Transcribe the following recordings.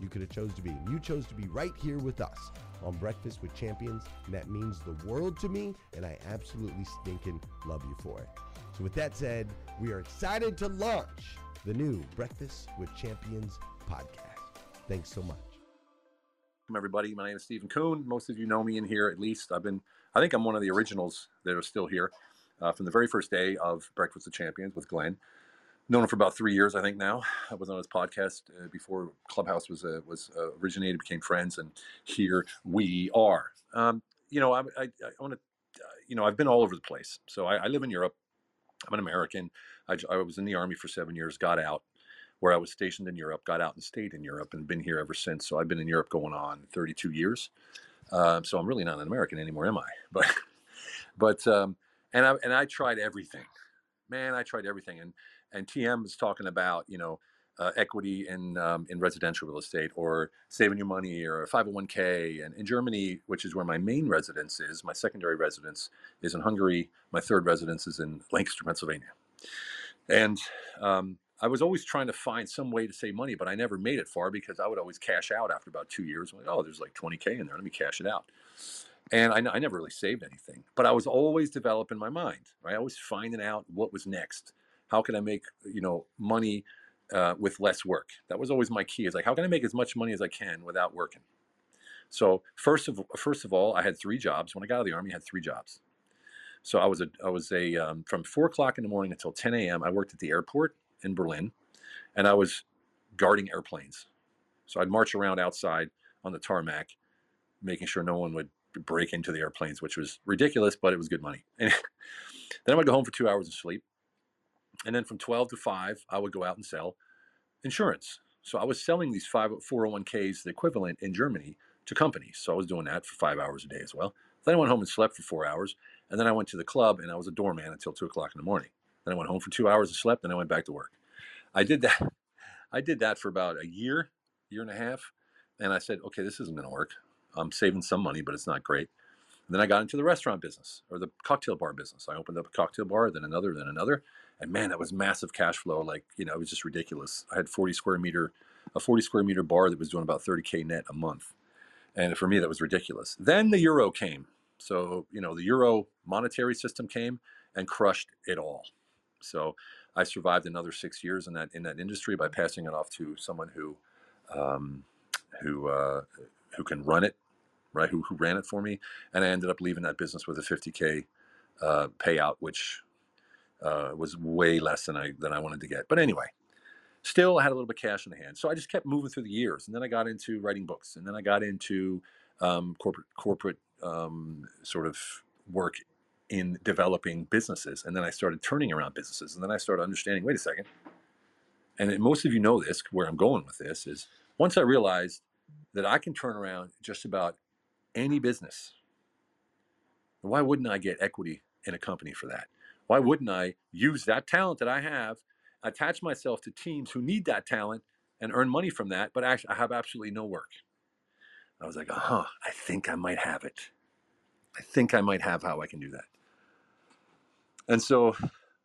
you could have chose to be, and you chose to be right here with us on Breakfast with Champions, and that means the world to me, and I absolutely stinking love you for it. So, with that said, we are excited to launch the new Breakfast with Champions podcast. Thanks so much. Welcome, everybody. My name is Stephen Kuhn. Most of you know me in here at least. I've been, I think I'm one of the originals that are still here uh, from the very first day of Breakfast with Champions with Glenn known him for about three years, I think. Now I was on his podcast uh, before Clubhouse was uh, was uh, originated, became friends, and here we are. Um, you know, I, I, I want to, you know, I've been all over the place. So I, I live in Europe. I'm an American. I, I, was in the army for seven years, got out, where I was stationed in Europe, got out and stayed in Europe, and been here ever since. So I've been in Europe going on 32 years. Um, so I'm really not an American anymore, am I? But, but, um, and I and I tried everything, man. I tried everything, and and TM is talking about, you know, uh, equity in um, in residential real estate or saving your money or a 501k. And in Germany, which is where my main residence is, my secondary residence is in Hungary. My third residence is in Lancaster, Pennsylvania. And um, I was always trying to find some way to save money, but I never made it far because I would always cash out after about two years. I'm like, oh, there's like 20k in there. Let me cash it out. And I, I never really saved anything, but I was always developing my mind. Right, I was finding out what was next how can I make you know money uh, with less work. That was always my key. Is like, how can I make as much money as I can without working? So first of first of all, I had three jobs. When I got out of the army, I had three jobs. So I was a I was a um, from four o'clock in the morning until 10 a.m. I worked at the airport in Berlin, and I was guarding airplanes. So I'd march around outside on the tarmac, making sure no one would break into the airplanes, which was ridiculous, but it was good money. And then I would go home for two hours of sleep. And then from 12 to 5, I would go out and sell insurance. So I was selling these five, 401ks, the equivalent in Germany, to companies. So I was doing that for five hours a day as well. Then I went home and slept for four hours. And then I went to the club and I was a doorman until two o'clock in the morning. Then I went home for two hours and slept. and I went back to work. I did that. I did that for about a year, year and a half. And I said, okay, this isn't going to work. I'm saving some money, but it's not great. And then I got into the restaurant business or the cocktail bar business. I opened up a cocktail bar, then another, then another. And man, that was massive cash flow. Like, you know, it was just ridiculous. I had 40 square meter, a 40 square meter bar that was doing about 30K net a month. And for me, that was ridiculous. Then the euro came. So, you know, the euro monetary system came and crushed it all. So I survived another six years in that in that industry by passing it off to someone who um, who uh, who can run it, right? Who who ran it for me, and I ended up leaving that business with a 50k uh, payout, which uh, was way less than I than I wanted to get. But anyway, still I had a little bit of cash in the hand, so I just kept moving through the years, and then I got into writing books, and then I got into um, corporate corporate um, sort of work in developing businesses, and then I started turning around businesses, and then I started understanding. Wait a second, and most of you know this. Where I'm going with this is once I realized that I can turn around just about any business. Why wouldn't I get equity in a company for that? Why wouldn't I use that talent that I have, attach myself to teams who need that talent, and earn money from that, but actually I have absolutely no work? I was like, uh huh, I think I might have it. I think I might have how I can do that. And so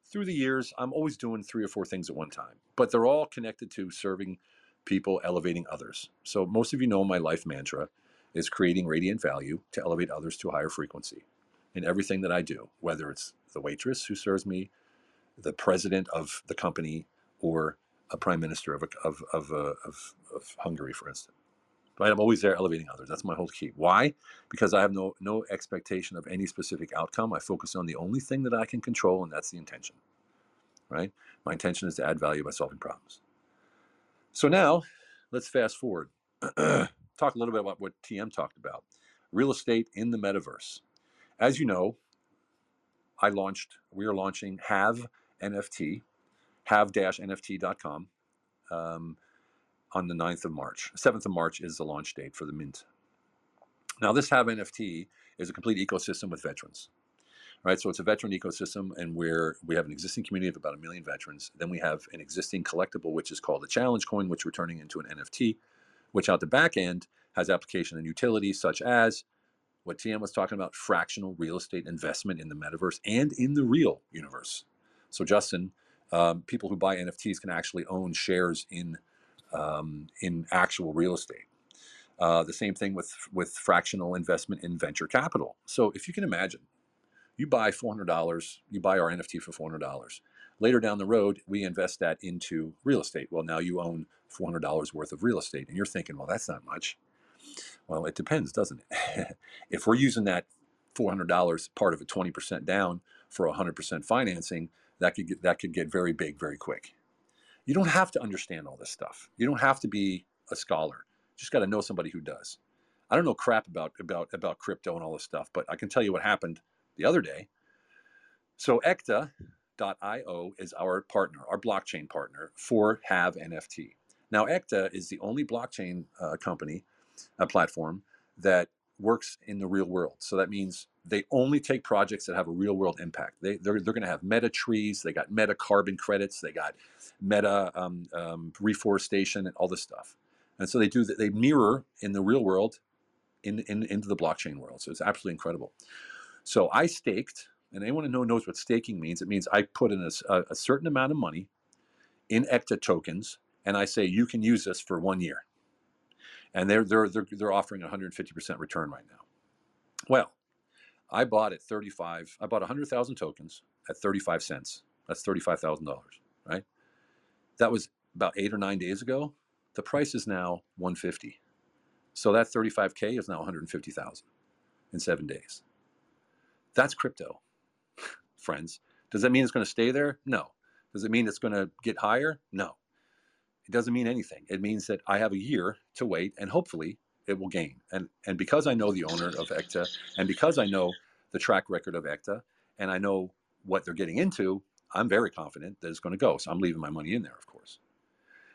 through the years, I'm always doing three or four things at one time, but they're all connected to serving people, elevating others. So most of you know my life mantra is creating radiant value to elevate others to a higher frequency in everything that I do, whether it's the waitress who serves me, the president of the company, or a prime minister of, a, of, of, uh, of, of Hungary, for instance. Right? I'm always there elevating others. That's my whole key. Why? Because I have no no expectation of any specific outcome. I focus on the only thing that I can control, and that's the intention. Right? My intention is to add value by solving problems. So now, let's fast forward. Talk a little bit about what TM talked about. Real estate in the metaverse. As you know, I launched, we are launching Have NFT, have-nft.com. Um, on the 9th of March. 7th of March is the launch date for the Mint. Now, this Have NFT is a complete ecosystem with veterans. Right, so it's a veteran ecosystem, and where we have an existing community of about a million veterans. Then we have an existing collectible, which is called the Challenge Coin, which we're turning into an NFT, which out the back end has application and utility such as what TM was talking about fractional real estate investment in the metaverse and in the real universe. So, Justin, um, people who buy NFTs can actually own shares in um, in actual real estate. Uh, the same thing with with fractional investment in venture capital. So if you can imagine, you buy four hundred dollars, you buy our NFT for four hundred dollars. Later down the road, we invest that into real estate. Well, now you own four hundred dollars worth of real estate, and you're thinking, well, that's not much. Well, it depends, doesn't it? if we're using that four hundred dollars part of a twenty percent down for hundred percent financing, that could get, that could get very big very quick. You don't have to understand all this stuff. You don't have to be a scholar. You just got to know somebody who does. I don't know crap about about about crypto and all this stuff, but I can tell you what happened the other day. So Ecta.io is our partner, our blockchain partner for Have NFT. Now Ecta is the only blockchain uh, company, a platform that works in the real world. So that means they only take projects that have a real world impact. They, they're, they're going to have meta trees, they got meta carbon credits, they got meta um, um, reforestation, and all this stuff. And so they do that, they mirror in the real world in, in, into the blockchain world. So it's absolutely incredible. So I staked, and anyone who knows what staking means, it means I put in a, a certain amount of money in ECTA tokens, and I say you can use this for one year. And they're, they're, they're, they're offering 150% return right now. Well, I bought at 35, I bought 100,000 tokens at 35 cents. That's $35,000, right? That was about eight or nine days ago, the price is now 150. So that 35K is now 150,000 in seven days. That's crypto, friends. Does that mean it's going to stay there? No. Does it mean it's going to get higher? No. It doesn't mean anything. It means that I have a year to wait and hopefully it will gain. And and because I know the owner of ECTA and because I know the track record of ECTA and I know what they're getting into, I'm very confident that it's going to go. So I'm leaving my money in there, of course.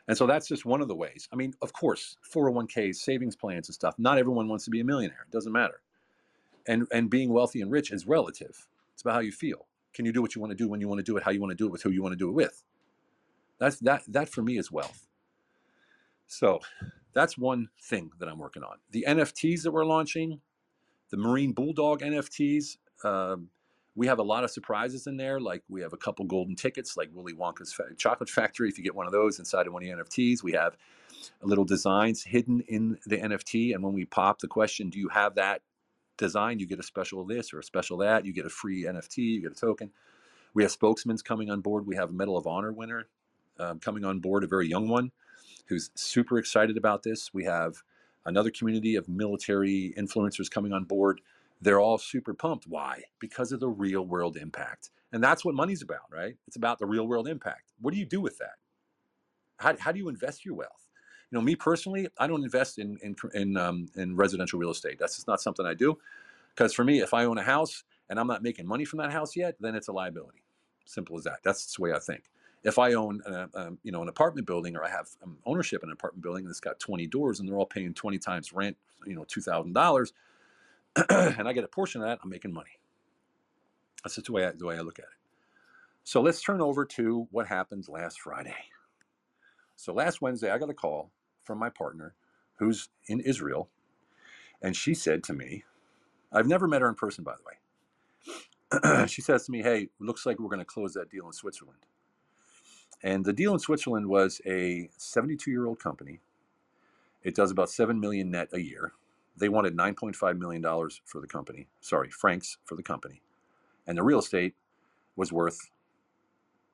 And so that's just one of the ways. I mean, of course, 401ks, savings plans and stuff. Not everyone wants to be a millionaire. It doesn't matter. And and being wealthy and rich is relative. It's about how you feel. Can you do what you want to do when you want to do it, how you want to do it with who you want to do it with? That's that that for me is wealth. So that's one thing that I'm working on. The NFTs that we're launching, the Marine Bulldog NFTs, um, we have a lot of surprises in there. Like we have a couple golden tickets, like Willy Wonka's fa- Chocolate Factory. If you get one of those inside of one of the NFTs, we have little designs hidden in the NFT. And when we pop the question, do you have that design? You get a special this or a special that. You get a free NFT. You get a token. We have spokesmen coming on board. We have a Medal of Honor winner um, coming on board, a very young one who's super excited about this. We have another community of military influencers coming on board. They're all super pumped. Why? Because of the real world impact. And that's what money's about, right? It's about the real world impact. What do you do with that? How, how do you invest your wealth? You know, me personally, I don't invest in in in, um, in residential real estate. That's just not something I do. Because for me, if I own a house and I'm not making money from that house yet, then it's a liability. Simple as that. That's the way I think if I own a, um, you know an apartment building or I have um, ownership in an apartment building that's got 20 doors and they're all paying 20 times rent, you know, two thousand dollars, and I get a portion of that, I'm making money. That's just the way I, the way I look at it. So let's turn over to what happened last Friday. So last Wednesday, I got a call from my partner, who's in Israel, and she said to me, I've never met her in person, by the way. she says to me, "Hey, looks like we're going to close that deal in Switzerland." And the deal in Switzerland was a 72 year old company. It does about 7 million net a year. They wanted 9.5 million dollars for the company. Sorry, francs for the company. And the real estate was worth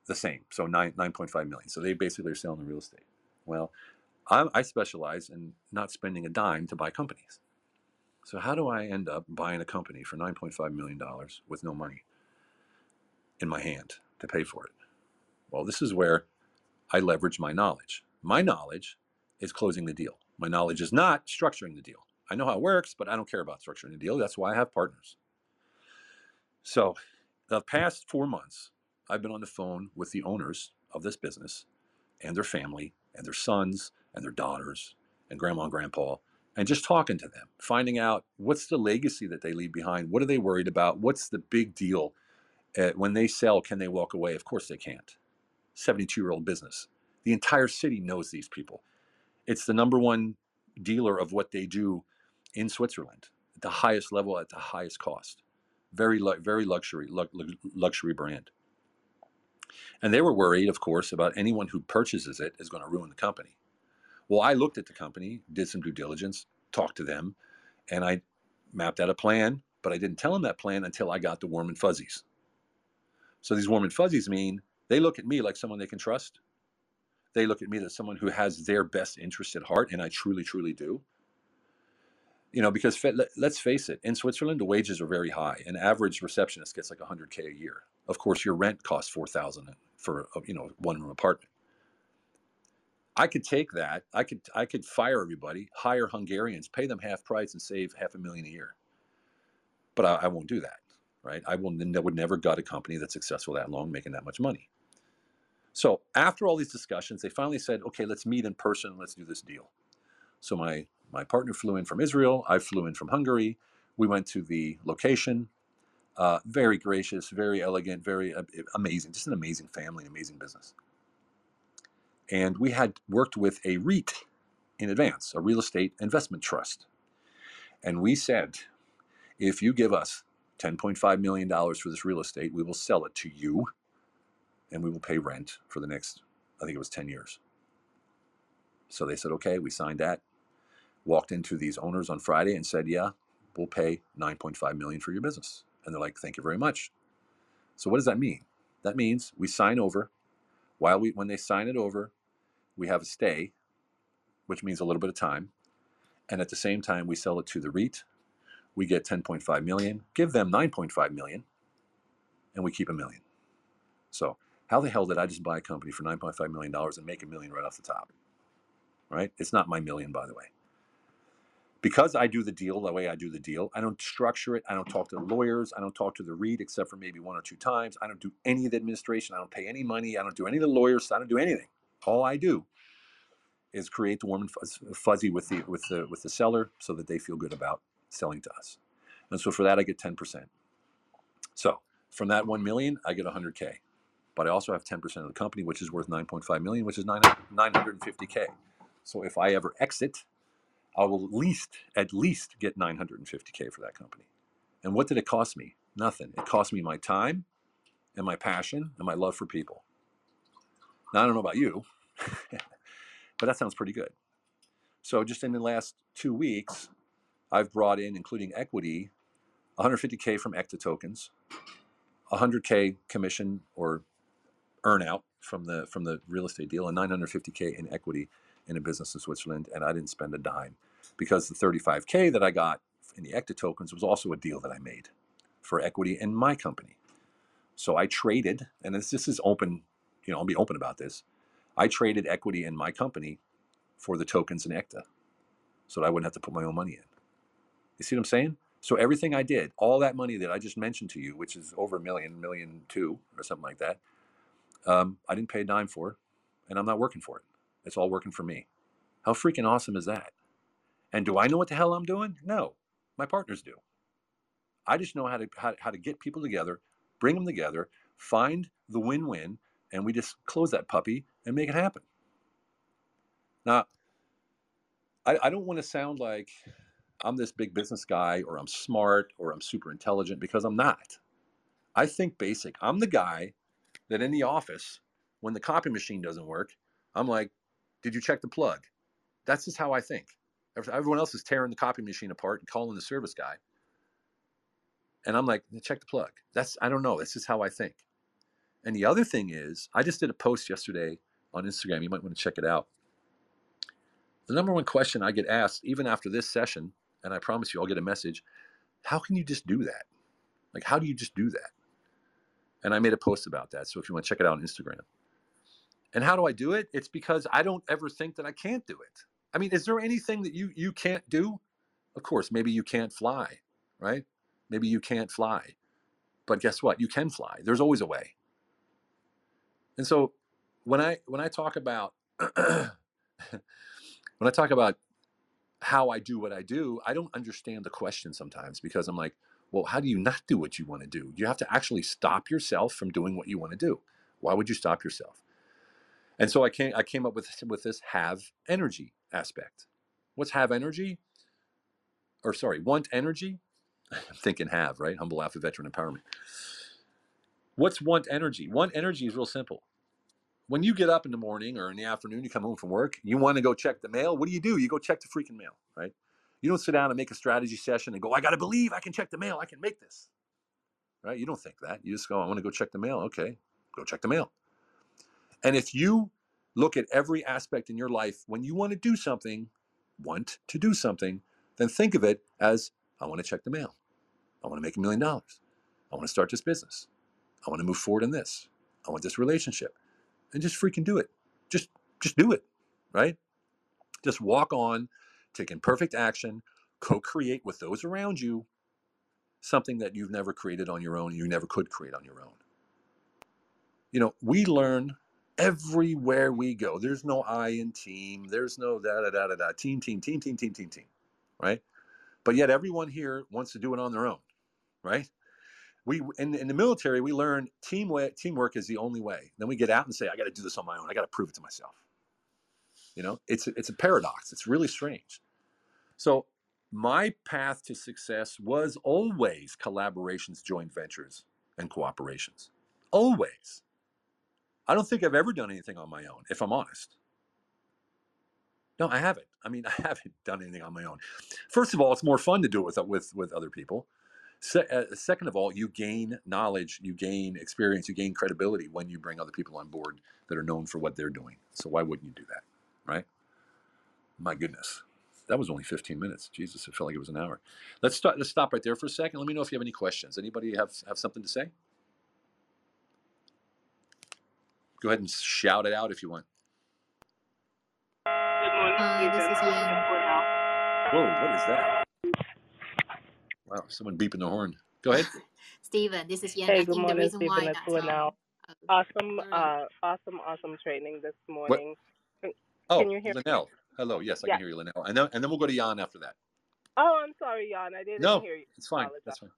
the same. So 9 9.5 million. So they basically are selling the real estate. Well, I'm, I specialize in not spending a dime to buy companies. So how do I end up buying a company for 9.5 million dollars with no money in my hand to pay for it? Well, this is where I leverage my knowledge. My knowledge is closing the deal. My knowledge is not structuring the deal. I know how it works, but I don't care about structuring the deal. That's why I have partners. So, the past four months, I've been on the phone with the owners of this business and their family and their sons and their daughters and grandma and grandpa and just talking to them, finding out what's the legacy that they leave behind. What are they worried about? What's the big deal? Uh, when they sell, can they walk away? Of course they can't. 72 year old business. The entire city knows these people. It's the number one dealer of what they do in Switzerland, at the highest level, at the highest cost. Very, very luxury, luxury brand. And they were worried, of course, about anyone who purchases it is going to ruin the company. Well, I looked at the company, did some due diligence, talked to them, and I mapped out a plan, but I didn't tell them that plan until I got the warm and fuzzies. So these warm and fuzzies mean they look at me like someone they can trust. They look at me as someone who has their best interest at heart, and I truly, truly do. You know, because let's face it, in Switzerland, the wages are very high. An average receptionist gets like 100k a year. Of course, your rent costs 4,000 for a, you know one room apartment. I could take that. I could I could fire everybody, hire Hungarians, pay them half price, and save half a million a year. But I, I won't do that, right? I will I would never gut a company that's successful that long, making that much money. So after all these discussions, they finally said, okay, let's meet in person. Let's do this deal. So my, my partner flew in from Israel. I flew in from Hungary. We went to the location. Uh, very gracious, very elegant, very uh, amazing. Just an amazing family, amazing business. And we had worked with a REIT in advance, a real estate investment trust. And we said, if you give us $10.5 million for this real estate, we will sell it to you and we will pay rent for the next, I think it was 10 years. So they said, okay, we signed that. Walked into these owners on Friday and said, yeah, we'll pay 9.5 million for your business. And they're like, thank you very much. So what does that mean? That means we sign over. While we, when they sign it over, we have a stay, which means a little bit of time. And at the same time, we sell it to the REIT. We get 10.5 million, give them 9.5 million, and we keep a million. So, how the hell did I just buy a company for 9.5 million dollars and make a million right off the top? Right? It's not my million, by the way because I do the deal the way I do the deal, I don't structure it. I don't talk to the lawyers. I don't talk to the REIT except for maybe one or two times. I don't do any of the administration. I don't pay any money. I don't do any of the lawyers. I don't do anything. All I do is create the warm and fuzzy with the with the with the seller so that they feel good about selling to us. And so for that I get 10%. So from that 1 million, I get 100k. But I also have 10% of the company which is worth 9.5 million, which is 950k. So if I ever exit I will at least at least get 950k for that company. And what did it cost me? Nothing. It cost me my time and my passion and my love for people. Now I don't know about you, but that sounds pretty good. So just in the last two weeks, I've brought in, including equity, 150k from ECTA tokens, 100k commission or earnout from the from the real estate deal, and 950k in equity in a business in Switzerland, and I didn't spend a dime because the 35K that I got in the ECTA tokens was also a deal that I made for equity in my company. So I traded, and this, this is open, you know, I'll be open about this. I traded equity in my company for the tokens in ECTA so that I wouldn't have to put my own money in. You see what I'm saying? So everything I did, all that money that I just mentioned to you, which is over a million, million two or something like that, um, I didn't pay a dime for, it, and I'm not working for it. It's all working for me. How freaking awesome is that? And do I know what the hell I'm doing? No, my partners do. I just know how to how, how to get people together, bring them together, find the win-win, and we just close that puppy and make it happen. Now, I, I don't want to sound like I'm this big business guy or I'm smart or I'm super intelligent because I'm not. I think basic. I'm the guy that in the office, when the copy machine doesn't work, I'm like, did you check the plug? That's just how I think. Everyone else is tearing the copy machine apart and calling the service guy. And I'm like, check the plug. That's, I don't know. That's just how I think. And the other thing is, I just did a post yesterday on Instagram. You might want to check it out. The number one question I get asked, even after this session, and I promise you I'll get a message how can you just do that? Like, how do you just do that? And I made a post about that. So if you want to check it out on Instagram. And how do I do it? It's because I don't ever think that I can't do it. I mean, is there anything that you you can't do? Of course, maybe you can't fly, right? Maybe you can't fly. But guess what? You can fly. There's always a way. And so when I when I talk about when I talk about how I do what I do, I don't understand the question sometimes because I'm like, well, how do you not do what you want to do? You have to actually stop yourself from doing what you want to do. Why would you stop yourself? And so I came I came up with with this have energy aspect. What's have energy? Or sorry, want energy? I'm thinking have, right? Humble Alpha Veteran Empowerment. What's want energy? Want energy is real simple. When you get up in the morning or in the afternoon, you come home from work, you want to go check the mail. What do you do? You go check the freaking mail, right? You don't sit down and make a strategy session and go, I got to believe I can check the mail. I can make this, right? You don't think that. You just go, I want to go check the mail. Okay, go check the mail. And if you look at every aspect in your life, when you want to do something, want to do something, then think of it as I want to check the mail. I want to make a million dollars. I want to start this business. I want to move forward in this. I want this relationship. And just freaking do it. Just just do it, right? Just walk on, take imperfect action, co-create with those around you something that you've never created on your own, you never could create on your own. You know, we learn everywhere we go. There's no I in team. There's no da da da da da. Team, team, team, team, team, team, team. Right? But yet everyone here wants to do it on their own. Right? We in, in the military we learn teamwork. Teamwork is the only way. Then we get out and say, I got to do this on my own. I got to prove it to myself. You know, it's it's a paradox. It's really strange. So my path to success was always collaborations, joint ventures, and cooperations. Always. I don't think I've ever done anything on my own, if I'm honest. No, I haven't. I mean, I haven't done anything on my own. First of all, it's more fun to do it with with with other people. Se- uh, second of all, you gain knowledge, you gain experience, you gain credibility when you bring other people on board that are known for what they're doing. So why wouldn't you do that? Right? My goodness. That was only 15 minutes. Jesus, it felt like it was an hour. Let's start let's stop right there for a second. Let me know if you have any questions. Anybody have have something to say? Go ahead and shout it out if you want. Good morning, Hi, this Stephen. is Yin. Whoa, what is that? Wow, someone beeping the horn. Go ahead. Steven, this is Yen. Hey, I good think the morning, reason Stephen. why It's that Linnell. um, Awesome, uh, awesome, awesome training this morning. Oh, Can you hear me? Linnell. Hello. Yes, I Yeah. can hear you, Linnell. And then, and then we'll go to Jan after that. Oh, I'm sorry, Jan. I didn't No, hear you. It's fine. That's fine.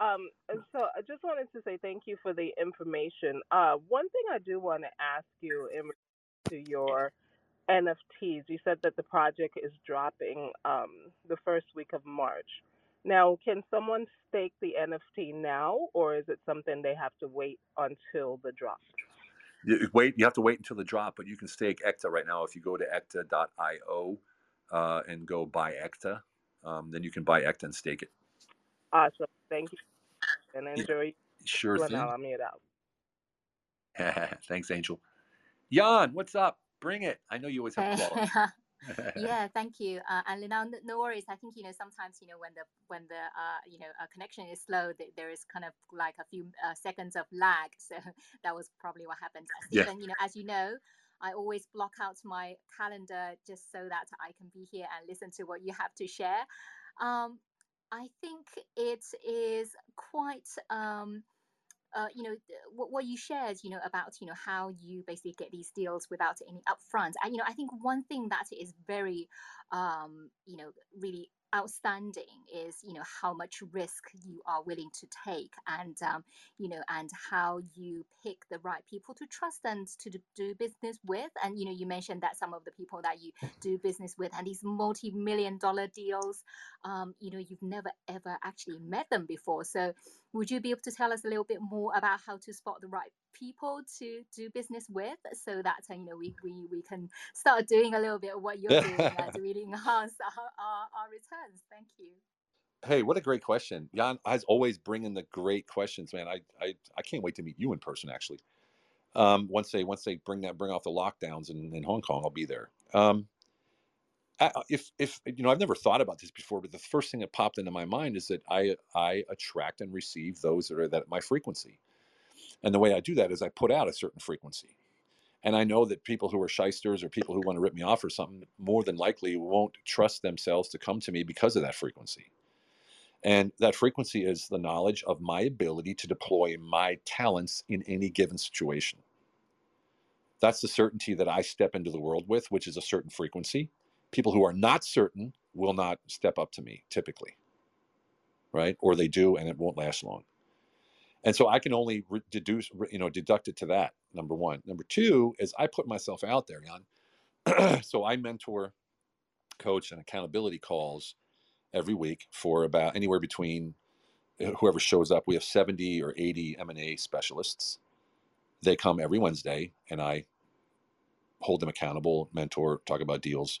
Um, so I just wanted to say thank you for the information. Uh, one thing I do want to ask you in to your NFTs, you said that the project is dropping um, the first week of March. Now, can someone stake the NFT now, or is it something they have to wait until the drop? You, wait, you have to wait until the drop, but you can stake ECTA right now. If you go to ecta.io uh, and go buy ECTA, um, then you can buy ECTA and stake it. Awesome. Thank you. And enjoy. Sure thing. now I'm it out. Thanks, Angel. Jan, what's up? Bring it. I know you always have quality. yeah, thank you. Uh, and Lina, no, worries. I think you know sometimes you know when the when the uh, you know uh, connection is slow, th- there is kind of like a few uh, seconds of lag. So that was probably what happened. Yeah. Stephen, you know, as you know, I always block out my calendar just so that I can be here and listen to what you have to share. Um, I think it is quite. Um, uh, you know what, what you shared you know about you know how you basically get these deals without any upfront. And you know i think one thing that is very um, you know really outstanding is you know how much risk you are willing to take and um, you know and how you pick the right people to trust and to do business with. And you know you mentioned that some of the people that you do business with and these multi-million dollar deals um, you know you've never ever actually met them before so would you be able to tell us a little bit more about how to spot the right people to do business with so that uh, you know we, we we can start doing a little bit of what you're doing and really enhance our, our, our returns thank you Hey, what a great question. Jan is always bringing the great questions, man. I, I, I can't wait to meet you in person, actually. Um, once they once they bring that bring off the lockdowns in, in Hong Kong, I'll be there. Um, Uh, if if you know, I've never thought about this before, but the first thing that popped into my mind is that I I attract and receive those that are that my frequency, and the way I do that is I put out a certain frequency, and I know that people who are shysters or people who want to rip me off or something more than likely won't trust themselves to come to me because of that frequency. And that frequency is the knowledge of my ability to deploy my talents in any given situation. That's the certainty that I step into the world with, which is a certain frequency. People who are not certain will not step up to me typically, right? Or they do, and it won't last long. And so I can only re- deduce, re- you know, deduct it to that. Number one. Number two is I put myself out there, Jan. so I mentor, coach, and accountability calls every week for about anywhere between uh, whoever shows up. We have 70 or 80 M&A specialists. They come every Wednesday, and I hold them accountable, mentor, talk about deals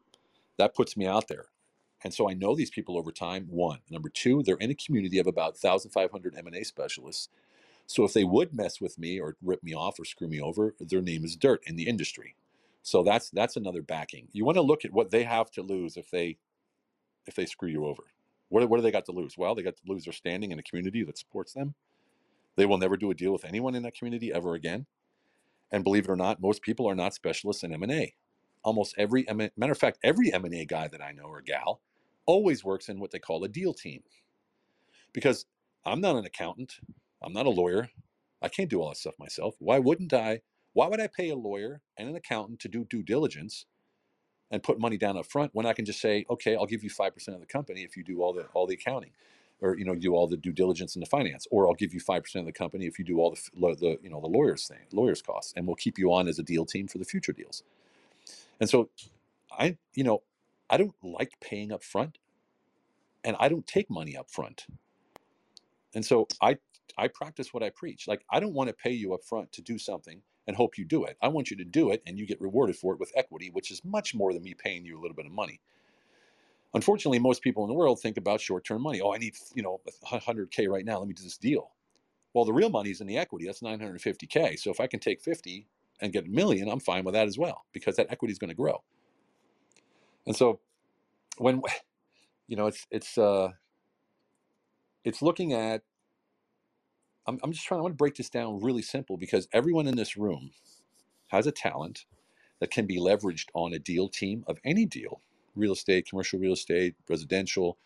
That puts me out there. And so I know these people over time. One. Number two, they're in a community of about 1,500 M&A specialists. So if they would mess with me or rip me off or screw me over, their name is dirt in the industry. So that's that's another backing. You want to look at what they have to lose if they if they screw you over. What, what do they got to lose? Well, they got to lose their standing in a community that supports them. They will never do a deal with anyone in that community ever again. And believe it or not, most people are not specialists in M&A almost every matter of fact every m&a guy that i know or gal always works in what they call a deal team. Because i'm not an accountant i'm not a lawyer i can't do all that stuff myself. Why wouldn't i why would i pay a lawyer and an accountant to do due diligence and put money down up front when i can just say okay i'll give you 5% of the company if you do all the all the accounting or you know do all the due diligence and the finance or i'll give you 5% of the company if you do all the, the you know the lawyers thing lawyers costs and we'll keep you on as a deal team for the future deals and so I, you know, I don't like paying up front and I don't take money up front. And so I I practice what I preach. Like I don't want to pay you up front to do something and hope you do it. I want you to do it and you get rewarded for it with equity, which is much more than me paying you a little bit of money. Unfortunately, most people in the world think about short-term money. Oh, I need, you know, 100k right now. Let me do this deal. Well, the real money is in the equity. That's 950k. So if I can take 50 and get a million, I'm fine with that as well because that equity is going to grow. And so when you know, it's it's uh it's looking at I'm, I'm just trying i want to break this down really simple because everyone in this room has a talent that can be leveraged on a deal team of any deal real estate commercial real estate residential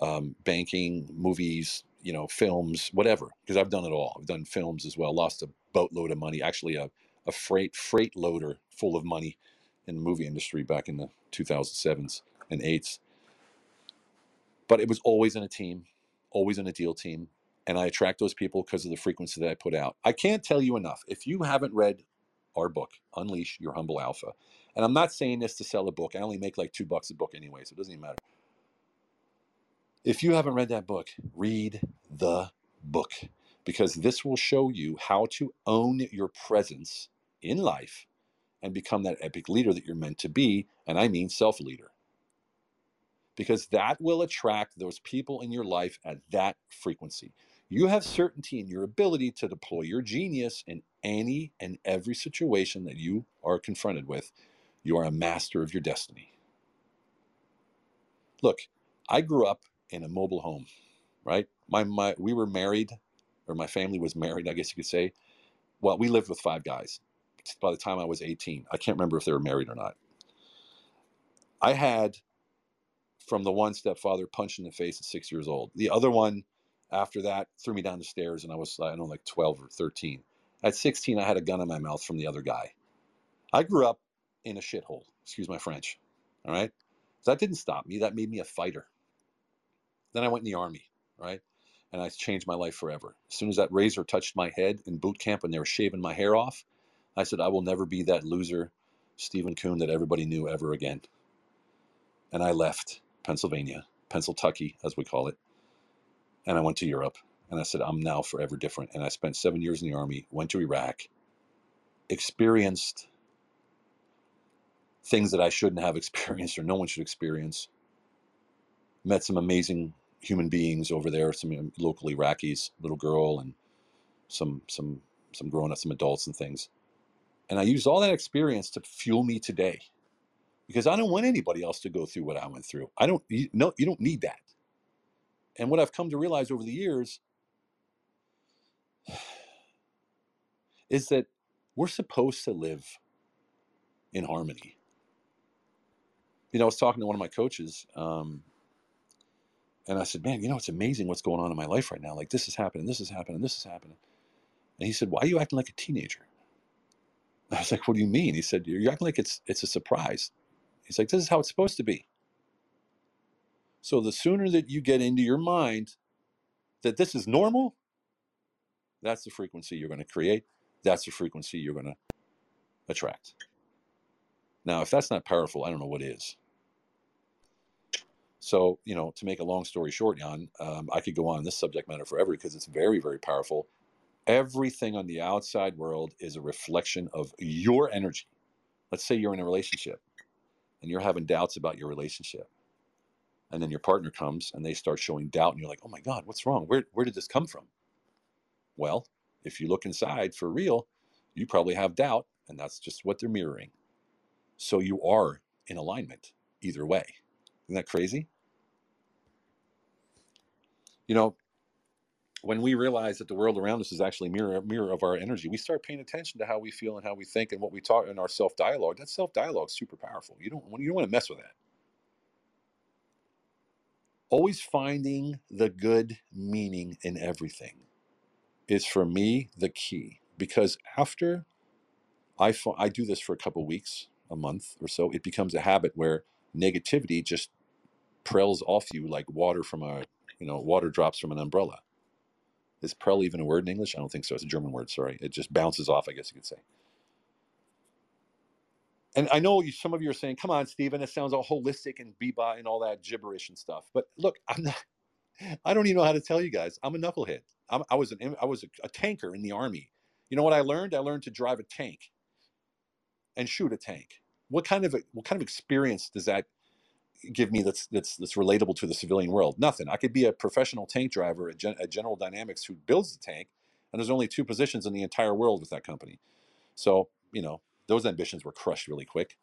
um, banking movies you know films whatever because i've done it all i've done films as well lost a boatload of money actually a, a freight freight loader full of money in the movie industry back in the 2007s and 8s but it was always in a team always in a deal team and I attract those people because of the frequency that I put out. I can't tell you enough. If you haven't read our book, Unleash Your Humble Alpha, and I'm not saying this to sell a book, I only make like two bucks a book anyway, so it doesn't even matter. If you haven't read that book, read the book because this will show you how to own your presence in life and become that epic leader that you're meant to be. And I mean self leader because that will attract those people in your life at that frequency. You have certainty in your ability to deploy your genius in any and every situation that you are confronted with. You are a master of your destiny. Look, I grew up in a mobile home, right? My, my, we were married, or my family was married, I guess you could say. Well, we lived with five guys by the time I was 18. I can't remember if they were married or not. I had from the one stepfather punched in the face at six years old. The other one after that threw me down the stairs and I was, I don't know, like 12 or 13. At 16, I had a gun in my mouth from the other guy. I grew up in a shithole, excuse my French. All right. So that didn't stop me. That made me a fighter. Then I went in the army, right? And I changed my life forever. As soon as that razor touched my head in boot camp and they were shaving my hair off, I said, I will never be that loser Stephen Kuhn that everybody knew ever again. And I left Pennsylvania, Pennsylvania, as we call it and I went to Europe and I said, I'm now forever different. And I spent seven years in the army, went to Iraq, experienced things that I shouldn't have experienced or no one should experience. Met some amazing human beings over there, some local Iraqis, little girl, and some some some grown up, some adults and things. And I used all that experience to fuel me today, because I don't want anybody else to go through what I went through. I don't. You, no, you don't need that. And what I've come to realize over the years is that we're supposed to live in harmony. You know, I was talking to one of my coaches, um, and I said, Man, you know, it's amazing what's going on in my life right now. Like, this is happening, this is happening, this is happening. And he said, Why are you acting like a teenager? I was like, What do you mean? He said, You're acting like it's it's a surprise. He's like, This is how it's supposed to be. So the sooner that you get into your mind that this is normal, that's the frequency you're going to create. That's the frequency you're going to attract. Now, if that's not powerful, I don't know what is. So, you know, to make a long story short, Jan, um, I could go on this subject matter forever because it's very, very powerful. Everything on the outside world is a reflection of your energy. Let's say you're in a relationship and you're having doubts about your relationship. And then your partner comes and they start showing doubt and you're like oh my god what's wrong? Where, where did this come from? Well if you look inside for real you probably have doubt and that's just what they're mirroring. So you are in alignment either way. Isn't that crazy? You know when we realize that the world around us is actually mirror mirror of our energy we start paying attention to how we feel and how we think and what we talk in our self dialogue that self dialogue is super powerful. You don't you don't want to mess with that. Always finding the good meaning in everything is for me the key because after I, I do this for a couple weeks a month or so it becomes a habit where negativity just prells off you like water from a you know water drops from an umbrella is prell even a word in english i don't think so it's a german word sorry it just bounces off i guess you could say and I know you, some of you are saying, "Come on, Stephen, it sounds all holistic and bebop and all that gibberish and stuff." But look, I'm not. I don't even know how to tell you guys. I'm a knucklehead. I'm, i was an I was a, a tanker in the army. You know what I learned? I learned to drive a tank and shoot a tank. What kind of a, what kind of experience does that give me that's that's that's relatable to the civilian world? Nothing. I could be a professional tank driver at, Gen, at General Dynamics who builds the tank, and there's only two positions in the entire world with that company. So you know those ambitions were crushed really quick.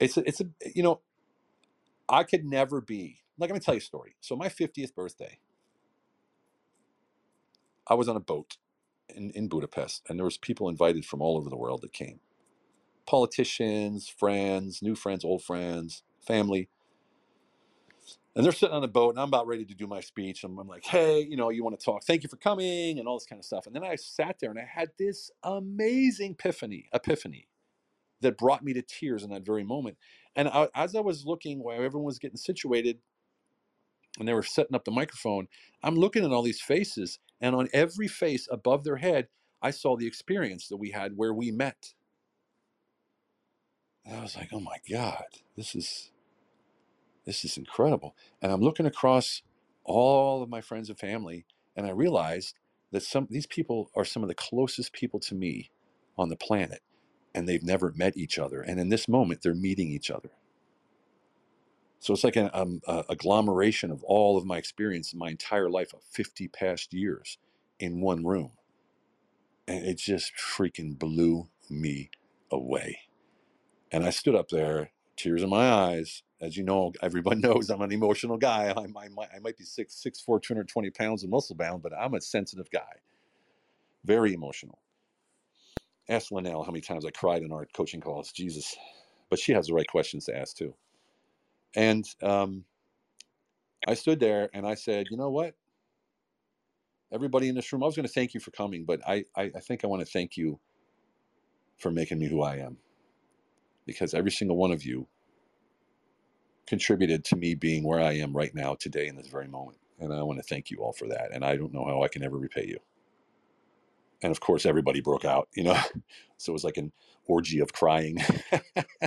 It's a, it's a you know I could never be like let me tell you a story. So my 50th birthday, I was on a boat in, in Budapest, and there was people invited from all over the world that came. Politicians, friends, new friends, old friends, family. And they're sitting on the boat, and I'm about ready to do my speech. And I'm like, hey, you know, you want to talk? Thank you for coming, and all this kind of stuff. And then I sat there and I had this amazing epiphany, epiphany that brought me to tears in that very moment. And I, as I was looking while everyone was getting situated, and they were setting up the microphone, I'm looking at all these faces, and on every face above their head, I saw the experience that we had where we met. And I was like, oh my God, this is this is incredible. And I'm looking across all of my friends and family, and I realized that some these people are some of the closest people to me on the planet, and they've never met each other. And in this moment, they're meeting each other. So it's like an um, agglomeration of all of my experience in my entire life of 50 past years in one room. And it just freaking blew me away. And I stood up there, tears in my eyes. As you know, everyone knows I'm an emotional guy. I, I, I might be 6'4, 220 pounds and muscle bound, but I'm a sensitive guy. Very emotional. Ask Linnell how many times I cried in our coaching calls. Jesus. But she has the right questions to ask too. And um, I stood there and I said, you know what? Everybody in this room, I was going to thank you for coming, but I, I, I think I want to thank you for making me who I am. Because every single one of you contributed to me being where I am right now, today, in this very moment. And I want to thank you all for that. And I don't know how I can ever repay you. And of course, everybody broke out, you know. so it was like an orgy of crying.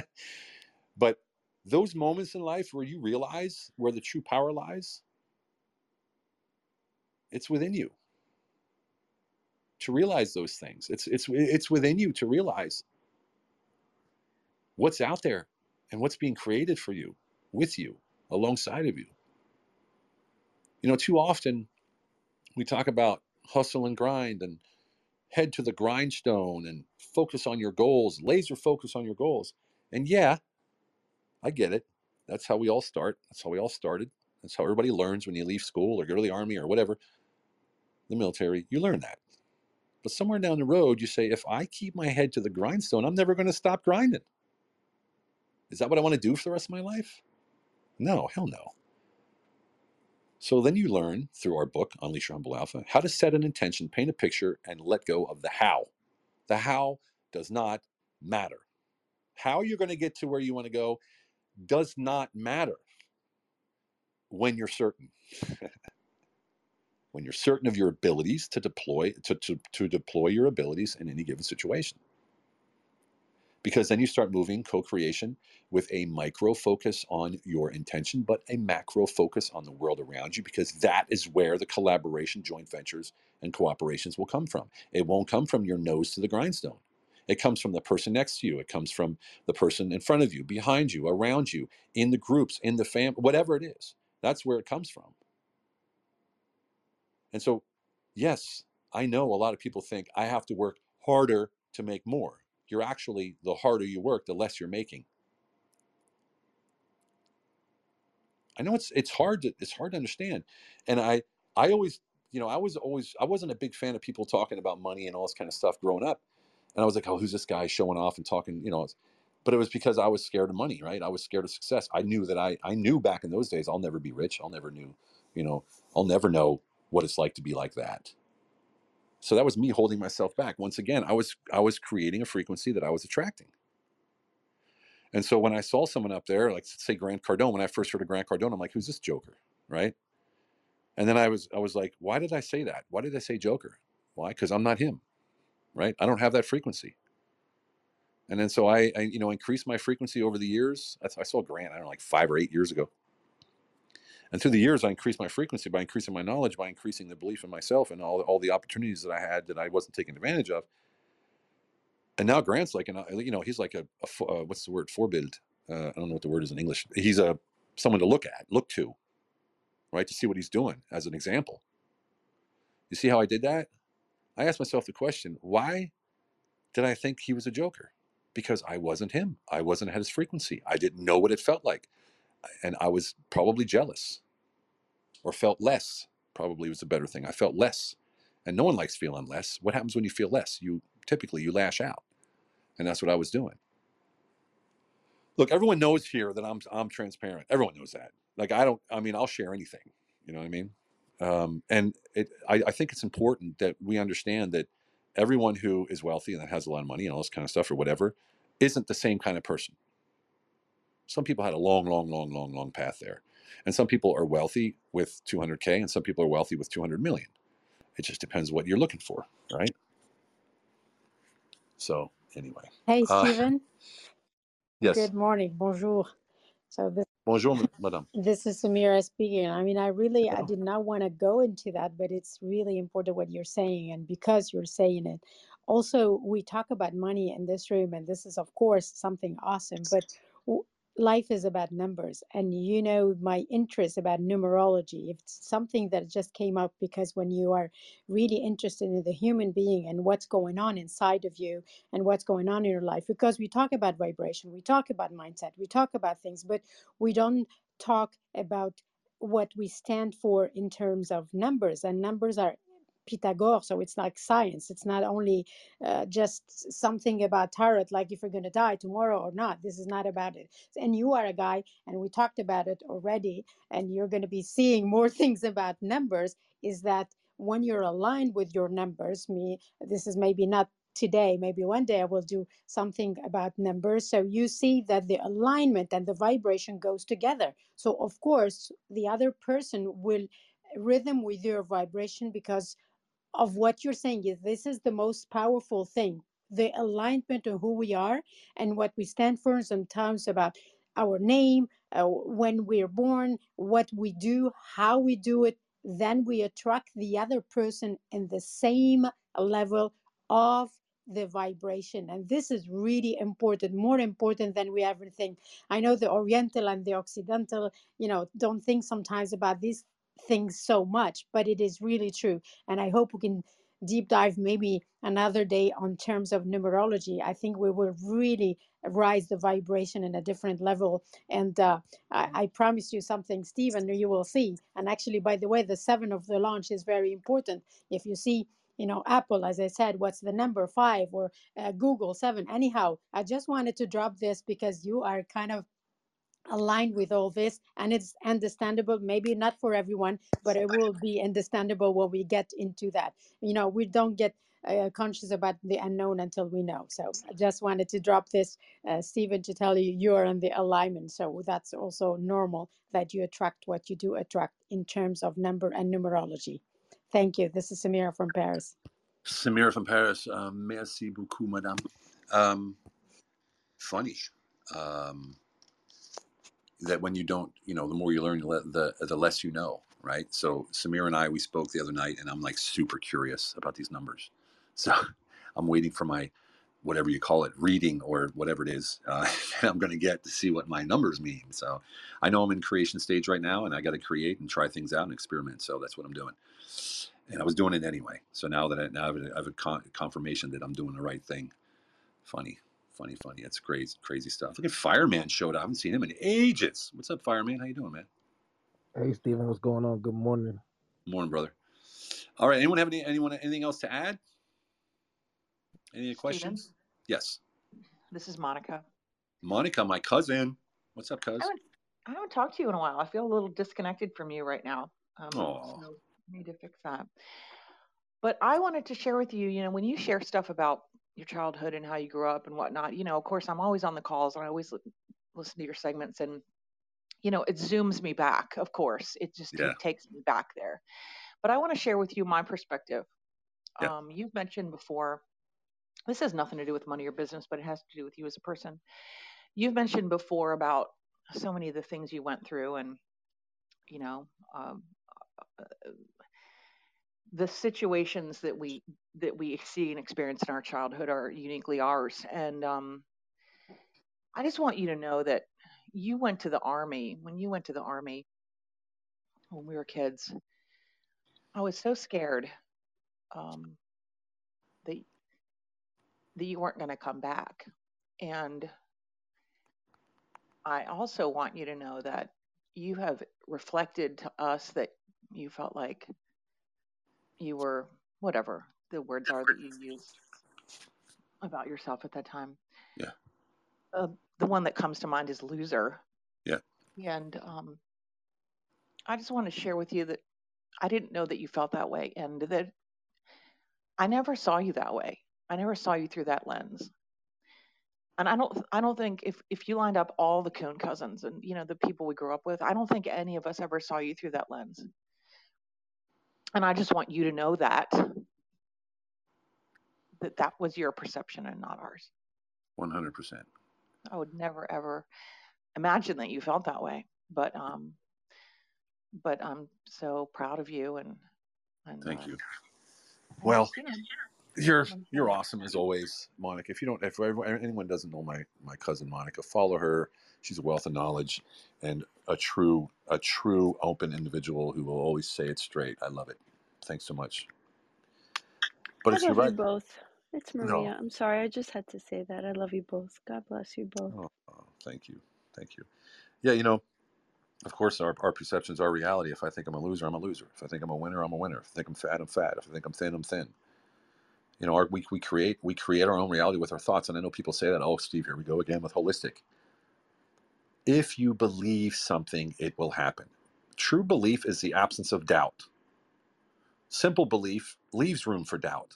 but those moments in life where you realize where the true power lies, it's within you to realize those things. It's it's it's within you to realize what's out there and what's being created for you, with you, alongside of you. You know, too often we talk about hustle and grind and head to the grindstone and focus on your goals, laser focus on your goals. And yeah, I get it. That's how we all start. That's how we all started. That's how everybody learns when you leave school or go to the army or whatever, the military. You learn that. But somewhere down the road, you say, if I keep my head to the grindstone, I'm never going to stop grinding. Is that what I want to do for the rest of my life? No, hell no. So then you learn through our book, Unleash Your Humble Alpha, how to set an intention, paint a picture, and let go of the how. The how does not matter. How you're going to get to where you want to go does not matter when you're certain. when you're certain of your abilities to deploy to, to, to deploy your abilities in any given situation because then you start moving co-creation with a micro focus on your intention but a macro focus on the world around you because that is where the collaboration joint ventures and cooperations will come from it won't come from your nose to the grindstone it comes from the person next to you. It comes from the person in front of you, behind you, around you, in the groups, in the family, whatever it is. That's where it comes from. And so, yes, I know a lot of people think I have to work harder to make more. You're actually, the harder you work, the less you're making. I know it's it's hard to it's hard to understand, and I I always you know I was always I wasn't a big fan of people talking about money and all this kind of stuff growing up and I was like, oh, who's this guy showing off and talking, you know? But it was because I was scared of money, right? I was scared of success. I knew that I, I knew back in those days, I'll never be rich. I'll never knew, you know, I'll never know what it's like to be like that. So that was me holding myself back. Once again, I was, I was creating a frequency that I was attracting. And so when I saw someone up there, like say Grant Cardone, when I first heard of Grant Cardone, I'm like, who's this Joker? Right. And then I was, I was like, why did I say that? Why did I say Joker? Why? Because I'm not him right? I don't have that frequency. And then so I, I you know, increased my frequency over the years. I, I saw Grant, I don't know, like five or eight years ago. And through the years, I increased my frequency by increasing my knowledge, by increasing the belief in myself and all, all the opportunities that I had that I wasn't taking advantage of. And now Grant's like, an, you know, he's like a, a uh, what's the word, Vorbild. Uh, I don't know what the word is in English. He's a someone to look at, look to, right, to see what he's doing as an example. You see how I did that? I asked myself the question, why did I think he was a joker? Because I wasn't him. I wasn't at his frequency. I didn't know what it felt like and I was probably jealous or felt less, probably was a better thing. I felt less. And no one likes feeling less. What happens when you feel less? You typically you lash out. And that's what I was doing. Look, everyone knows here that I'm I'm transparent. Everyone knows that. Like I don't I mean I'll share anything. You know what I mean? Um, and it, I, I think it's important that we understand that everyone who is wealthy and that has a lot of money and all this kind of stuff or whatever isn't the same kind of person some people had a long, long, long, long, long path there. And some people are wealthy with 200K and some people are wealthy with 200 million. It just depends what you're looking for, right? So, anyway. Hey, Stephen. Uh, yes. Good morning. Bonjour. So this Bonjour, madame. This is Samira speaking. I mean, I really, I did not want to go into that, but it's really important what you're saying. And because you're saying it, also, we talk about money in this room, and this is, of course, something awesome. But life is about numbers and you know my interest about numerology it's something that just came up because when you are really interested in the human being and what's going on inside of you and what's going on in your life because we talk about vibration we talk about mindset we talk about things but we don't talk about what we stand for in terms of numbers and numbers are Pythagoras, so it's like science. It's not only uh, just something about tarot, like if you're going to die tomorrow or not. This is not about it. And you are a guy, and we talked about it already, and you're going to be seeing more things about numbers. Is that when you're aligned with your numbers? Me, this is maybe not today maybe one day i will do something about numbers so you see that the alignment and the vibration goes together so of course the other person will rhythm with your vibration because of what you're saying is this is the most powerful thing the alignment of who we are and what we stand for sometimes about our name uh, when we're born what we do how we do it. Then we attract the other person in the same level of the vibration. And this is really important more important than we ever think. I know the oriental and the occidental you know don't think sometimes about these things so much, but it is really true. And I hope we can deep dive maybe another day on terms of numerology. I think we will really rise the vibration in a different level. And uh, I, I promise you something, Stephen, you will see. And actually, by the way, the seven of the launch is very important. If you see, you know, Apple, as I said, what's the number five or uh, Google seven? Anyhow, I just wanted to drop this because you are kind of aligned with all this and it's understandable maybe not for everyone but it will be understandable when we get into that. You know we don't get uh, conscious about the unknown until we know. So i just wanted to drop this uh, stephen to tell you you're in the alignment. So that's also normal that you attract what you do attract in terms of number and numerology. Thank you. This is samira from paris. Samira from paris uh, merci beaucoup madame. Um, funny. Um, that when you don't, you know, the more you learn, the the less you know, right? So Samir and I, we spoke the other night, and I'm like super curious about these numbers. So I'm waiting for my whatever you call it, reading or whatever it is, uh, I'm going to get to see what my numbers mean. So I know I'm in creation stage right now, and I got to create and try things out and experiment. So that's what I'm doing. And I was doing it anyway. So now that I, now I have a confirmation that I'm doing the right thing. Funny funny, funny. That's crazy, crazy stuff. Look at Fireman showed up. I haven't seen him in ages. What's up, Fireman? How you doing, man? Hey, Stephen. What's going on? Good morning. Morning, brother. All right. Anyone have any anyone anything else to add? Any questions? Steven? Yes. This is Monica. Monica, my cousin. What's up, cuz? I haven't, I haven't talked to you in a while. I feel a little disconnected from you right now. Um, so need to fix that. But I wanted to share with you, you know, when you share stuff about your childhood and how you grew up and whatnot. You know, of course, I'm always on the calls and I always listen to your segments and, you know, it zooms me back, of course. It just yeah. takes me back there. But I want to share with you my perspective. Yeah. Um, you've mentioned before this has nothing to do with money or business, but it has to do with you as a person. You've mentioned before about so many of the things you went through, and you know, um, uh, the situations that we that we see and experience in our childhood are uniquely ours. And um, I just want you to know that you went to the army when you went to the army when we were kids. I was so scared um, that that you weren't going to come back, and I also want you to know that you have reflected to us that you felt like you were whatever the words are that you used about yourself at that time. Yeah. Uh, the one that comes to mind is loser. Yeah. And um, I just want to share with you that I didn't know that you felt that way, and that I never saw you that way. I never saw you through that lens. And I don't, I don't think if if you lined up all the Kuhn cousins and you know the people we grew up with, I don't think any of us ever saw you through that lens. And I just want you to know that that that was your perception and not ours. 100%. I would never ever imagine that you felt that way. But um but I'm so proud of you and, and Thank uh, you. Well, you know, you're mm-hmm. you're awesome as always, Monica. If you don't, if anyone doesn't know my my cousin Monica, follow her. She's a wealth of knowledge and a true a true open individual who will always say it straight. I love it. Thanks so much. But I it's you're you both. It's No. Maria. I'm sorry. I just had to say that. I love you both. God bless you both. Oh, oh, thank you, thank you. Yeah, you know, of course, our, our perceptions are reality. If I think I'm a loser, I'm a loser. If I think I'm a winner, I'm a winner. If I think I'm fat, I'm fat. If I think I'm thin, I'm thin. You know, our, we we create we create our own reality with our thoughts. And I know people say that. Oh, Steve, here we go again with holistic. If you believe something, it will happen. True belief is the absence of doubt. Simple belief leaves room for doubt.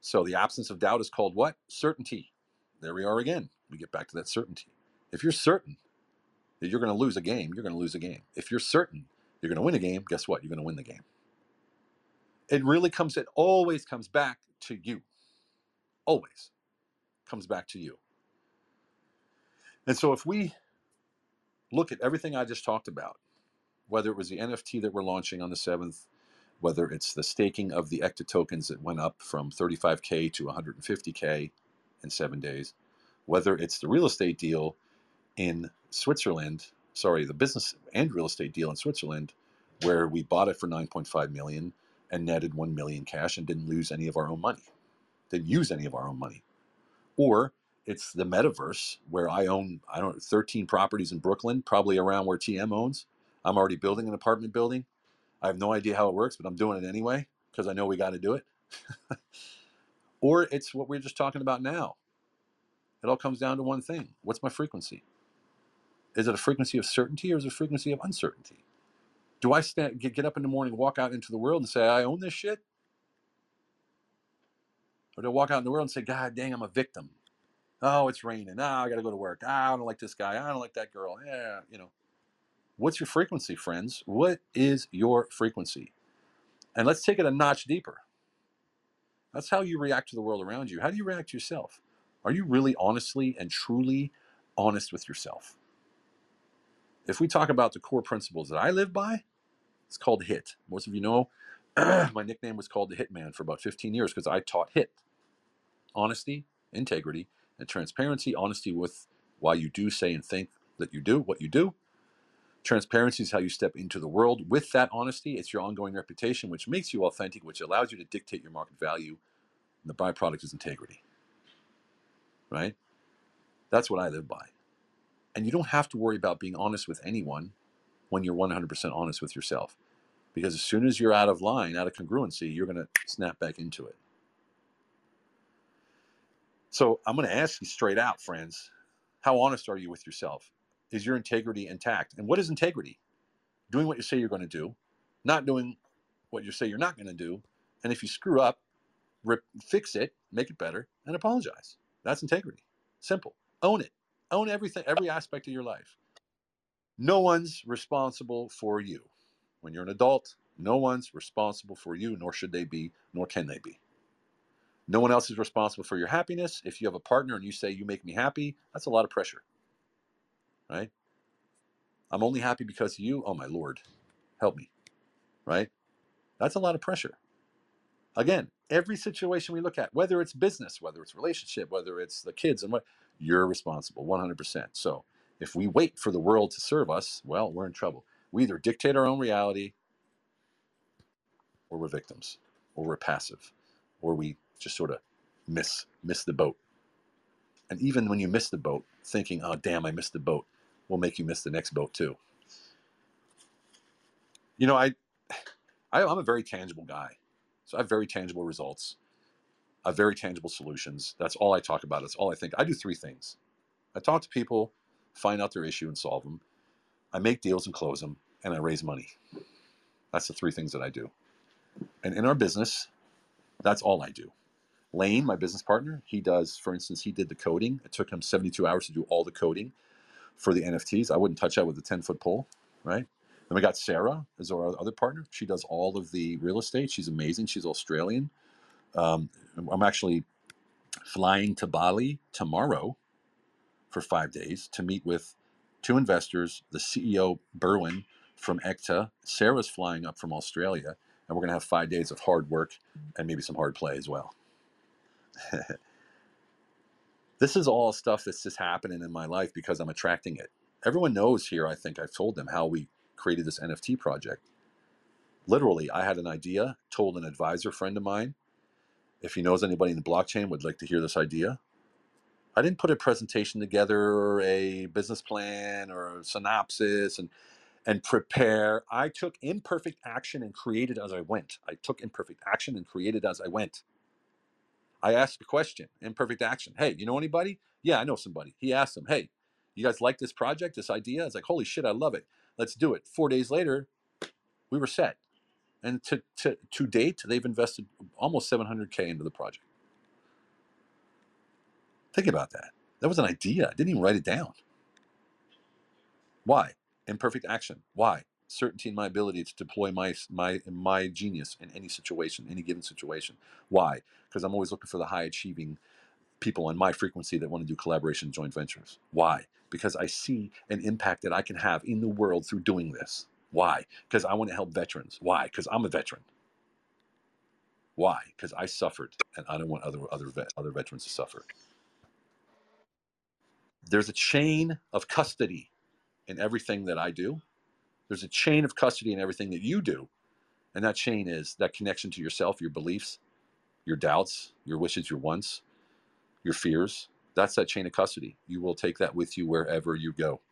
So the absence of doubt is called what? Certainty. There we are again. We get back to that certainty. If you're certain that you're going to lose a game, you're going to lose a game. If you're certain you're going to win a game, guess what? You're going to win the game. It really comes, it always comes back to you. Always comes back to you. And so if we look at everything I just talked about, whether it was the NFT that we're launching on the 7th, whether it's the staking of the ECTA tokens that went up from 35K to 150K in seven days, whether it's the real estate deal in Switzerland, sorry, the business and real estate deal in Switzerland, where we bought it for 9.5 million and netted 1 million cash and didn't lose any of our own money, didn't use any of our own money. Or it's the metaverse where I own, I don't know, 13 properties in Brooklyn, probably around where TM owns. I'm already building an apartment building. I have no idea how it works, but I'm doing it anyway because I know we got to do it. or it's what we're just talking about now. It all comes down to one thing what's my frequency? Is it a frequency of certainty or is it a frequency of uncertainty? Do I stand, get, up in the morning, walk out into the world and say, I own this shit? Or do I walk out in the world and say, God dang, I'm a victim? Oh, it's raining. Oh, I got to go to work. Ah, I don't like this guy. I don't like that girl. Yeah, you know. What's your frequency, friends? What is your frequency? And let's take it a notch deeper. That's how you react to the world around you. How do you react to yourself? Are you really honestly and truly honest with yourself? If we talk about the core principles that I live by, it's called HIT. Most of you know my nickname was called the Hitman for about 15 years because I taught HIT honesty, integrity, and transparency. Honesty with why you do, say, and think that you do what you do. Transparency is how you step into the world. With that honesty, it's your ongoing reputation, which makes you authentic, which allows you to dictate your market value. And the byproduct is integrity. Right? That's what I live by. And you don't have to worry about being honest with anyone when you're 100% honest with yourself. Because as soon as you're out of line, out of congruency, you're going to snap back into it. So I'm going to ask you straight out, friends how honest are you with yourself? Is your integrity intact? And what is integrity? Doing what you say you're going to do, not doing what you say you're not going to do. And if you screw up, rip, fix it, make it better, and apologize. That's integrity. Simple. Own it. Own everything, every aspect of your life. No one's responsible for you. When you're an adult, no one's responsible for you, nor should they be, nor can they be. No one else is responsible for your happiness. If you have a partner and you say, You make me happy, that's a lot of pressure. Right? I'm only happy because of you. Oh, my Lord, help me. Right? That's a lot of pressure. Again, every situation we look at, whether it's business, whether it's relationship, whether it's the kids, and what, you're responsible 100%. So if we wait for the world to serve us, well, we're in trouble. We either dictate our own reality or we're victims or we're passive or we just sort of miss miss the boat. And even when you miss the boat, thinking, "Oh, damn, I missed the boat," will make you miss the next boat too. You know, I, I I'm a very tangible guy, so I have very tangible results. Have very tangible solutions. That's all I talk about. That's all I think. I do three things. I talk to people, find out their issue and solve them. I make deals and close them, and I raise money. That's the three things that I do. And in our business, that's all I do. Lane, my business partner, he does, for instance, he did the coding. It took him 72 hours to do all the coding for the NFTs. I wouldn't touch that with a 10 foot pole, right? Then we got Sarah as our other partner. She does all of the real estate. She's amazing. She's Australian. Um, I'm actually flying to Bali tomorrow for five days to meet with two investors, the CEO, Berwin from ECTA. Sarah's flying up from Australia, and we're going to have five days of hard work and maybe some hard play as well. this is all stuff that's just happening in my life because I'm attracting it. Everyone knows here, I think I've told them how we created this NFT project. Literally, I had an idea, told an advisor friend of mine, if he knows anybody in the blockchain would like to hear this idea. I didn't put a presentation together or a business plan or a synopsis and and prepare. I took imperfect action and created as I went. I took imperfect action and created as I went. I asked a question, imperfect action. Hey, you know anybody? Yeah, I know somebody. He asked them, hey, you guys like this project, this idea? It's like, holy shit, I love it. Let's do it. Four days later, we were set. And to, to, to date, they've invested almost 700K into the project. Think about that. That was an idea. I didn't even write it down. Why? Imperfect action. Why? certainty in my ability to deploy my my my genius in any situation, any given situation. Why? Because I'm always looking for the high achieving people on my frequency that want to do collaboration joint ventures. Why? Because I see an impact that I can have in the world through doing this. Why? Because I want to help veterans. Why? Because I'm a veteran. Why? Because I suffered, and I don't want other other other veterans to suffer. There's a chain of custody in everything that I do there's a chain of custody in everything that you do. And that chain is that connection to yourself, your beliefs, your doubts, your wishes, your wants, your fears. That's that chain of custody. You will take that with you wherever you go.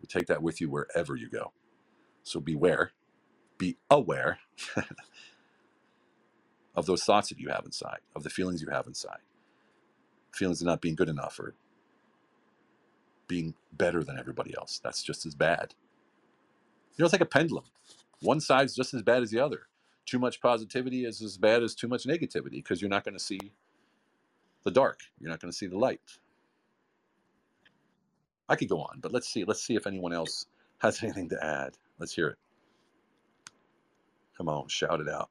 You take that with you wherever you go. So beware, be aware of those thoughts that you have inside, of the feelings you have inside. Feelings of not being good enough or being better than everybody else. That's just as bad. You know, it's like a pendulum. One side's just as bad as the other. Too much positivity is as bad as too much negativity because you're not going to see the dark. You're not going to see the light. I could go on, but let's see. Let's see if anyone else has anything to add. Let's hear it. Come on, shout it out.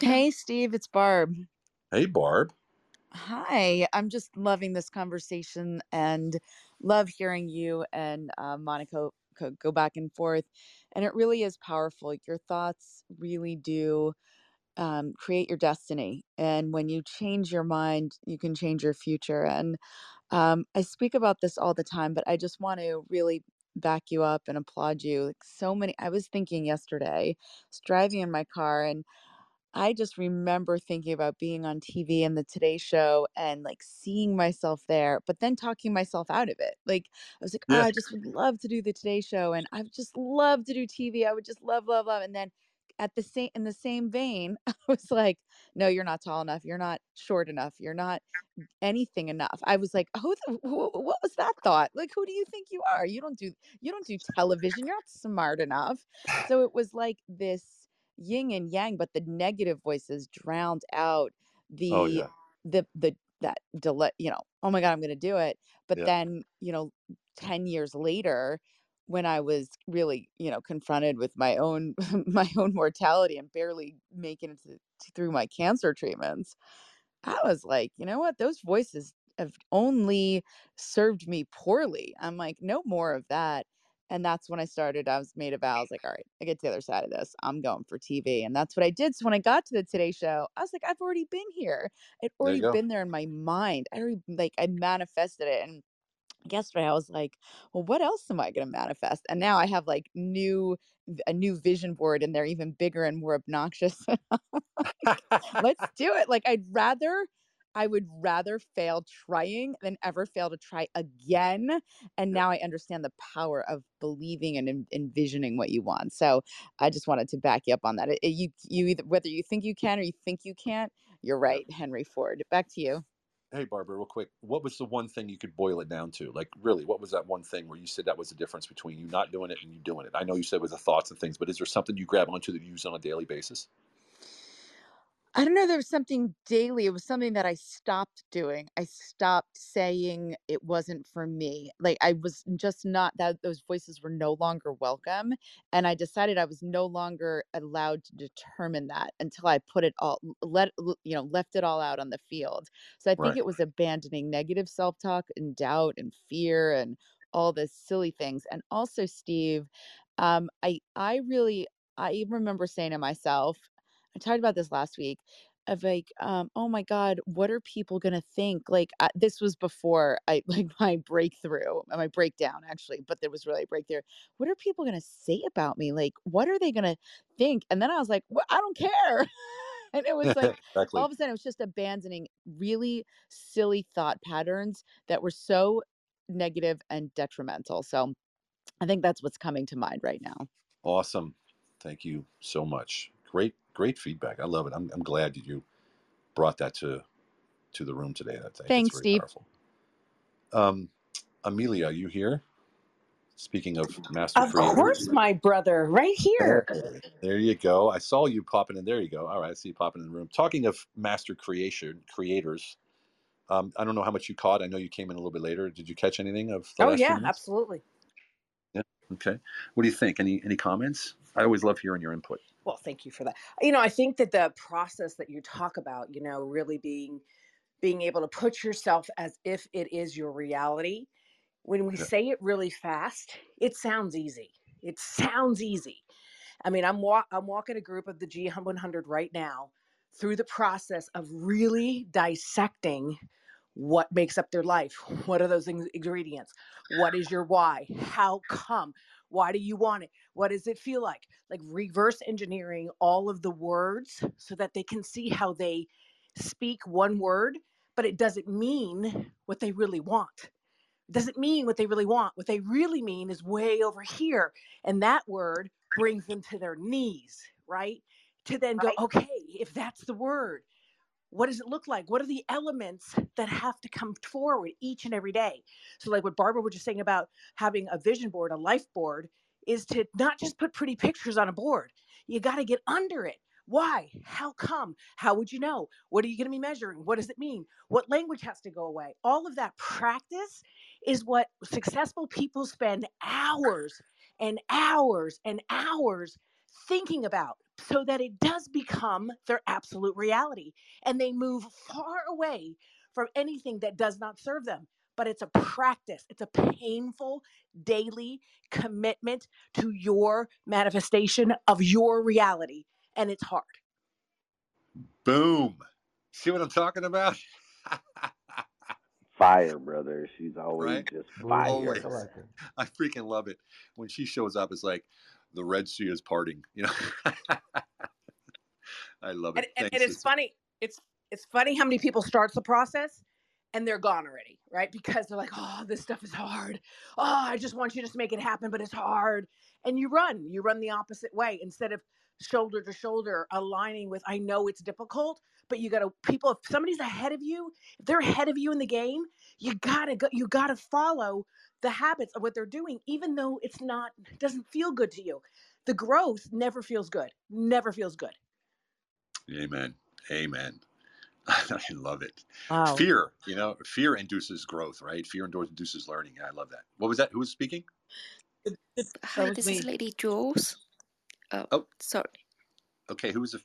Hey, Steve, it's Barb. Hey, Barb. Hi, I'm just loving this conversation and love hearing you and uh, Monica go back and forth. And it really is powerful. Your thoughts really do um, create your destiny. And when you change your mind, you can change your future. And um, I speak about this all the time, but I just want to really back you up and applaud you. Like so many, I was thinking yesterday, I was driving in my car and I just remember thinking about being on TV and the Today Show and like seeing myself there, but then talking myself out of it. Like I was like, oh, Yeah. I just would love to do the Today Show and I would just love to do TV. I would just love, love, love. And then at the same in the same vein, I was like, no, you're not tall enough. You're not short enough. You're not anything enough. I was like, who, th- wh- what was that thought? Like, who do you think you are? You don't do you don't do television. You're not smart enough. So it was like this yin and yang, but the negative voices drowned out Oh, the yeah. the the that delay, you know, oh my God, I'm gonna do it. But Yeah. then, you know, 10 years later, when I was really, you know, confronted with my own my own mortality and barely making it to, through my cancer treatments, I was like, you know what? Those voices have only served me poorly. I'm like, no more of that. And that's when I started. I was made a vow. I was like, all right, I get to the other side of this. I'm going for TV. And that's what I did. So when I got to the Today Show, I was like, I've already been here. I'd already been there in my mind. I already like I manifested it. And yesterday I was like, well, what else am I going to manifest? And now I have like new a new vision board and they're even bigger and more obnoxious. Let's do it. Like I'd rather I would rather fail trying than ever fail to try again. And now I understand the power of believing and en- envisioning what you want. So I just wanted to back you up on that. It, it- you, you either whether you think you can or you think you can't, you're right, Henry Ford. Back to you. Hey, Barbara, real quick. What was the one thing you could boil it down to? Like, really, what was that one thing where you said that was the difference between you not doing it and you doing it? I know you said it was the thoughts and things, but is there something you grab onto that you use on a daily basis? I don't know. There was something daily. It was something that I stopped doing. I stopped saying it wasn't for me. Like I was just not that those voices were no longer welcome. And I decided I was no longer allowed to determine that until I put it all let you know, left it all out on the field. So I think Right. it was abandoning negative self-talk and doubt and fear and all the silly things. And also, Steve, um, I I really I remember saying to myself, I talked about this last week of like, um, oh my God, what are people gonna think? Like, I, this was before I like my breakthrough, my breakdown actually, but there was really a breakthrough. What are people gonna say about me? Like, what are they gonna think? And then I was like, well, I don't care. and it was like all of a sudden it was just abandoning really silly thought patterns that were so negative and detrimental. So I think that's what's coming to mind right now. Awesome. Thank you so much. Great, great feedback. I love it. I'm, I'm glad that you brought that to to the room today. I think Thanks, it's very Steve. powerful. Um, Amelia, are you here? Speaking of master Of creators, course, my brother, right here. There there you go. I saw you popping in. There you go. All right, I see you popping in the room. Talking of master creation creators, um, I don't know how much you caught. I know you came in a little bit later. Did you catch anything of the Oh last few yeah, minutes? absolutely. Yeah. Okay. What do you think? Any any comments? I always love hearing your input. Well, thank you for that. You know, I think that the process that you talk about, you know, really being being able to put yourself as if it is your reality. When we Yeah. say it really fast, it sounds easy. It sounds easy. I mean, I'm wa- I'm walking a group of the G100 right now through the process of really dissecting what makes up their life. What are those ing- ingredients? What is your why? How come? Why do you want it? What does it feel like? Like reverse engineering all of the words so that they can see how they speak one word, but it doesn't mean what they really want it doesn't mean what they really want. What they really mean is way over here. And that word brings them to their knees, right? To then go, okay, if that's the word, what does it look like? What are the elements that have to come forward each and every day? So, like what Barbara was just saying about having a vision board, a life board, is to not just put pretty pictures on a board. You got to get under it. Why? How come? How would you know? What are you going to be measuring? What does it mean? What language has to go away? All of that practice is what successful people spend hours and hours and hours thinking about so that it does become their absolute reality and they move far away from anything that does not serve them but it's a practice it's a painful daily commitment to your manifestation of your reality and it's hard Boom. See what I'm talking about? Fire, brother. She's always right? just fire. Always. I like it. I freaking love it. When she shows up, it's like the Red Sea is parting. You know. I love it. and, and it's funny it's it's funny how many people starts the process and they're gone already right because they're like oh this stuff is hard oh i just want you to just make it happen but it's hard and you run you run the opposite way instead of shoulder to shoulder aligning with i know it's difficult but you gotta people if somebody's ahead of you if they're ahead of you in the game you gotta go you gotta follow the habits of what they're doing even though it's not doesn't feel good to you the growth never feels good never feels good Amen. Amen. I love it. wow Fear, you know, fear induces growth, right? Fear induces learning. I love that. What was that? Who was speaking? Hi, this is Lady Jules. Oh, Oh, sorry. okay. Who was the?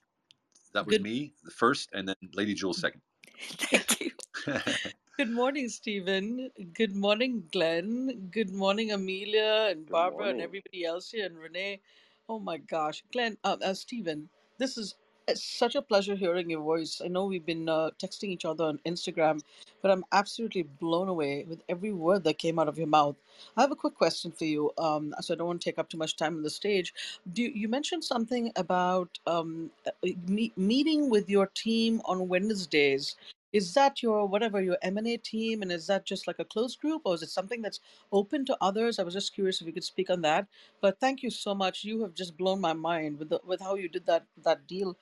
That was Good me, the first, and then Lady Jules second. Thank you. good morning, Stephen. Good morning, Glenn. Good morning, Amelia and Good Barbara and everybody else here and Renee. Oh my gosh, Glenn, uh, uh, Stephen, this is it's such a pleasure hearing your voice. I know we've been uh, texting each other on Instagram, but I'm absolutely blown away with every word that came out of your mouth. I have a quick question for you, um, so I don't want to take up too much time on the stage. Do you, you mentioned something about um, uh, me- meeting with your team on Wednesdays? Is that your whatever your M&A team, and is that just like a closed group, or is it something that's open to others? I was just curious if you could speak on that. But thank you so much. You have just blown my mind with the, with how you did that that deal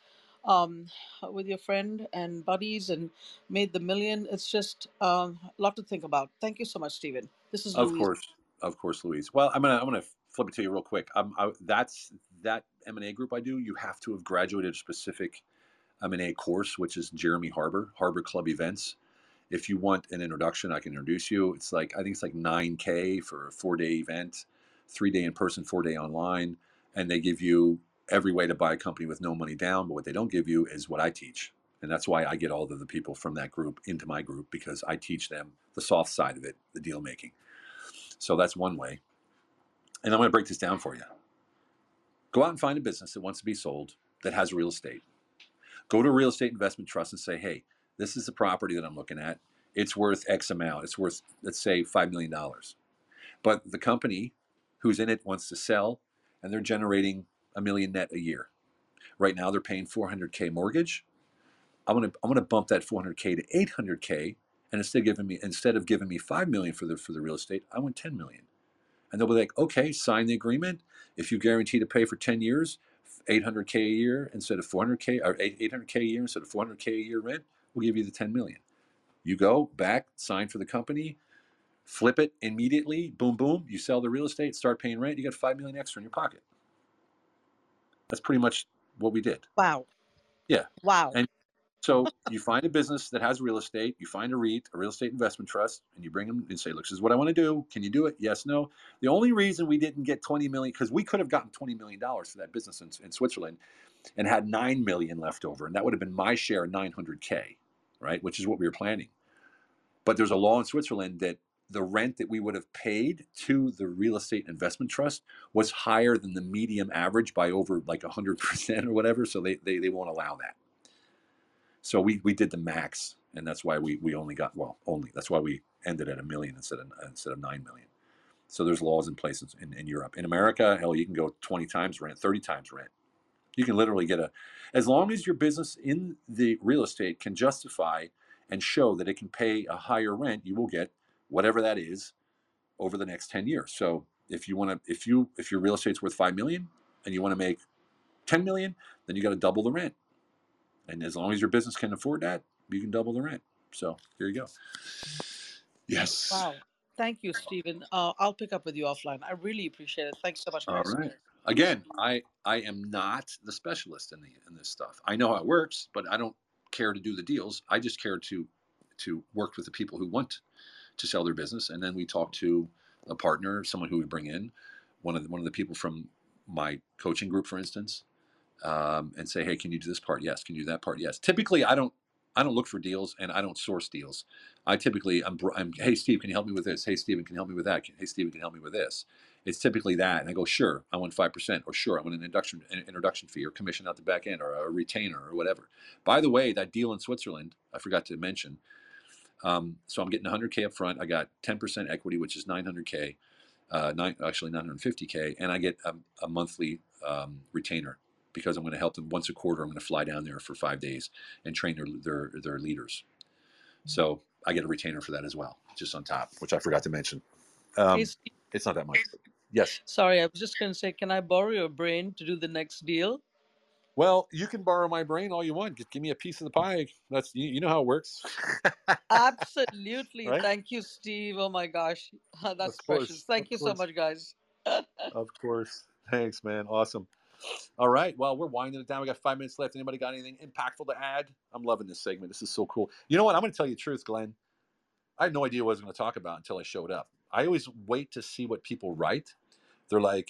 um, with your friend and buddies and made the million. It's just um, a lot to think about. Thank you so much, Stephen. This is Of Louise. course, of course, Louise. Well, I'm gonna I'm gonna flip it to you real quick. Um, I, that's that M and A group I do. You have to have graduated a specific M and A course, which is Jeremy Harbour Harbour Club events. If you want an introduction, I can introduce you. It's like I think it's like 9k for a four day event, three day in person, four day online, and they give you every way to buy a company with no money down. But what they don't give you is what I teach, and that's why I get all of the people from that group into my group because I teach them the soft side of it, the deal making. So that's one way. And I'm going to break this down for you. Go out and find a business that wants to be sold that has real estate. Go to a real estate investment trust and say, hey, this is the property that I'm looking at. It's worth X amount. It's worth, let's say, $5 million. But the company who's in it wants to sell and they're generating a million net a year. Right now they're paying 400K mortgage. I'm gonna I'm gonna bump that 400K to 800K, and instead of giving me instead of giving me five million for the for the real estate, I want 10 million. And they'll be like, okay, sign the agreement. If you guarantee to pay for 10 years, 800K a year instead of 400K, or 800K a year instead of 400K a year rent, we'll give you the 10 million. You go back, sign for the company, flip it immediately, boom, boom. You sell the real estate, start paying rent, you got 5 million extra in your pocket. That's pretty much what we did. Wow. Yeah. Wow. And so you find a business that has real estate, you find a REIT, a real estate investment trust, and you bring them and say, look, this is what I want to do. Can you do it? Yes, no. The only reason we didn't get 20 million, because we could have gotten 20 million dollars for that business in, in Switzerland and had 9 million left over. And that would have been my share, 900K, right? Which is what we were planning. But there's a law in Switzerland that the rent that we would have paid to the real estate investment trust was higher than the medium average by over like 100% or whatever. So they, they, they won't allow that. So we, we did the max, and that's why we, we only got well only that's why we ended at a million instead of instead of nine million. So there's laws in place in, in Europe. In America, hell, you can go 20 times rent, 30 times rent. You can literally get a, as long as your business in the real estate can justify and show that it can pay a higher rent, you will get whatever that is over the next 10 years. So if you want to, if you, if your real estate's worth 5 million and you want to make 10 million, then you got to double the rent. And as long as your business can afford that, you can double the rent. So here you go. Yes. Wow. Thank you, Stephen. Uh, I'll pick up with you offline. I really appreciate it. Thanks so much, All guys. Again, I I am not the specialist in the in this stuff. I know how it works, but I don't care to do the deals. I just care to to work with the people who want to sell their business, and then we talk to a partner, someone who we bring in, one of the, one of the people from my coaching group, for instance, um, and say, hey, can you do this part? Yes. Can you do that part? Yes. Typically, I don't I don't look for deals and I don't source deals. I typically I'm, I'm hey Steve, can you help me with this? Hey Steven, can you help me with that? Hey Steven, can you help me with this? It's typically that, and I go sure, I want five percent, or sure, I want an introduction an introduction fee, or commission out the back end, or a retainer, or whatever. By the way, that deal in Switzerland, I forgot to mention. Um, so I'm getting 100k up front. I got 10% equity, which is 900k, uh, nine, actually 950k, and I get a, a monthly um, retainer because I'm going to help them once a quarter. I'm going to fly down there for five days and train their their, their leaders. So I get a retainer for that as well, just on top, which I forgot to mention. Um, it's not that much. Yes. sorry, I was just going to say, can I borrow your brain to do the next deal? Well, you can borrow my brain all you want. Just give me a piece of the pie. That's you, you know how it works. Absolutely. Right? Thank you, Steve. Oh my gosh. That's course, precious. Thank of you so much, guys. Of course. Thanks, man. Awesome. All right. Well, we're winding it down. We got five minutes left. Anybody got anything impactful to add? I'm loving this segment. This is so cool. You know what? I'm going to tell you the truth, Glenn. I had no idea what I was going to talk about until I showed up. I always wait to see what people write. they're like,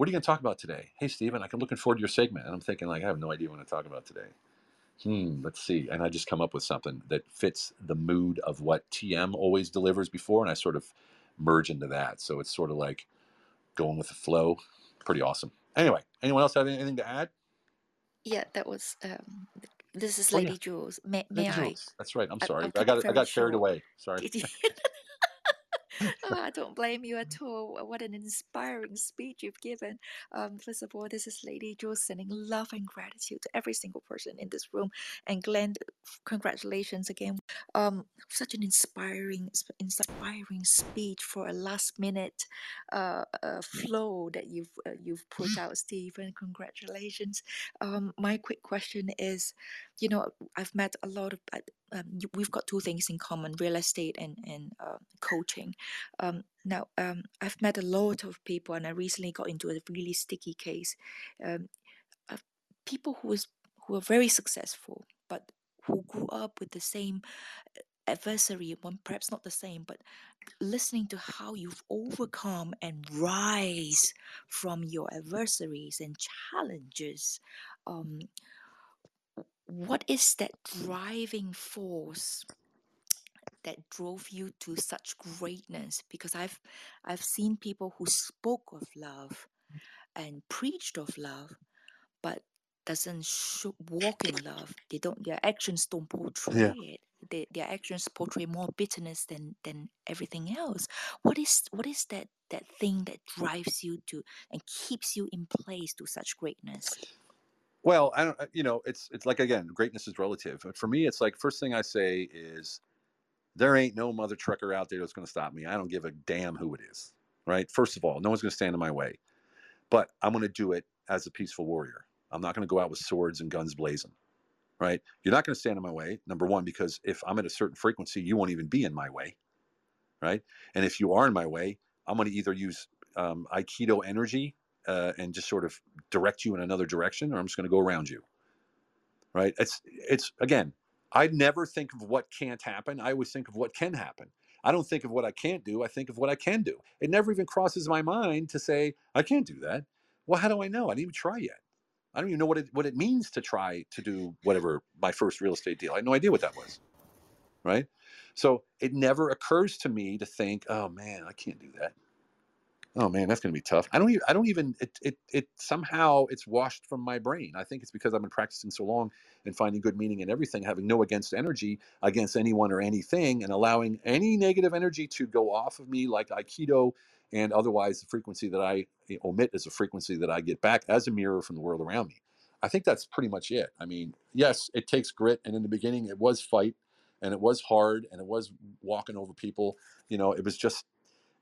"What are you going to talk about today?" Hey, Stephen, I'm looking forward to your segment, and I'm thinking like, I have no idea what to talk about today. Hmm, let's see, and I just come up with something that fits the mood of what TM always delivers before, and I sort of merge into that. So it's sort of like going with the flow. Pretty awesome. Anyway, anyone else have anything to add? Yeah, that was. Um, this is Oh yeah, Lady Jules. May, may Lady I? Jules. That's right. I'm sorry. I'll I got I got carried short. away. Sorry. Oh, I don't blame you at all. What an inspiring speech you've given. Um, first of all, this is Lady Jules sending love and gratitude to every single person in this room. And Glenn, congratulations again. Um, such an inspiring, inspiring speech for a last minute uh, uh, flow that you've uh, you've put out, Stephen. Congratulations. Um, my quick question is, you know, I've met a lot of. uh, Um, we've got two things in common: real estate and and uh, coaching. Um, now, um, I've met a lot of people, and I recently got into a really sticky case. Um, people who who are very successful, but who grew up with the same adversary, one perhaps not the same, but listening to how you've overcome and rise from your adversaries and challenges. Um, what is that driving force that drove you to such greatness? Because i've i've seen people who spoke of love and preached of love but doesn't show, walk in love. They don't their actions don't portray Yeah. it. They, their actions portray more bitterness than than everything else. What is what is that that thing that drives you to and keeps you in place to such greatness Well, I don't. uh, You know, it's it's like again, greatness is relative. But For me, it's like first thing I say is there ain't no mother trucker out there that's going to stop me. I don't give a damn who it is. Right. First of all, no one's going to stand in my way. But I'm going to do it as a peaceful warrior. I'm not going to go out with swords and guns blazing. Right. You're not going to stand in my way. Number one, because if I'm at a certain frequency, you won't even be in my way. Right. And if you are in my way, I'm going to either use um, Aikido energy uh, and just sort of direct you in another direction, or I'm just going to go around you. Right? It's it's again. I never think of what can't happen. I always think of what can happen. I don't think of what I can't do. I think of what I can do. It never even crosses my mind to say I can't do that. Well, how do I know? I didn't even try yet. I don't even know what it what it means to try to do whatever my first real estate deal. I had no idea what that was. Right? So it never occurs to me to think, oh man, I can't do that oh man that's going to be tough. I don't even i don't even it, it it somehow it's washed from my brain. I think it's because i've been practicing so long and finding good meaning in everything having no against energy against anyone or anything and allowing any negative energy to go off of me like aikido and otherwise the frequency that i eh, omit is a frequency that i get back as a mirror from the world around me. I think that's pretty much it. I mean yes it takes grit and in the beginning it was fight and it was hard and it was walking over people you know it was just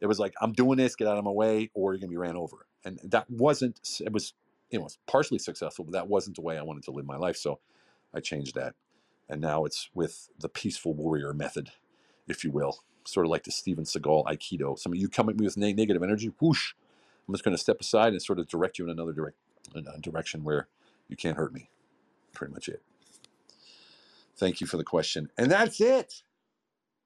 it was like i'm doing this get out of my way or you're going to be ran over. And that wasn't it was you know it's partially successful but that wasn't the way i wanted to live my life so i changed that. And now it's with the peaceful warrior method if you will sort of like the steven seagal aikido. Some of you come at me with negative energy whoosh i'm just going to step aside and sort of direct you in another direct in direction where you can't hurt me. Pretty much it. Thank you for the question. And that's it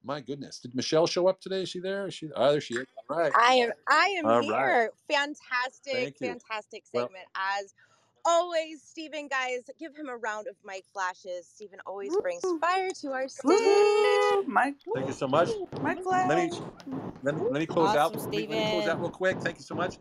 my goodness did michelle show up today is she there is she oh there she is all right I am I am all right here. Fantastic, Thank you. fantastic Well- segment as always. Stephen, guys, give him a round of mic flashes. Stephen always brings fire to our stage. Mike, Thank you so much. Mike Let me let me, let me close out. Awesome, Let me, let me close out real quick. Thank you so much.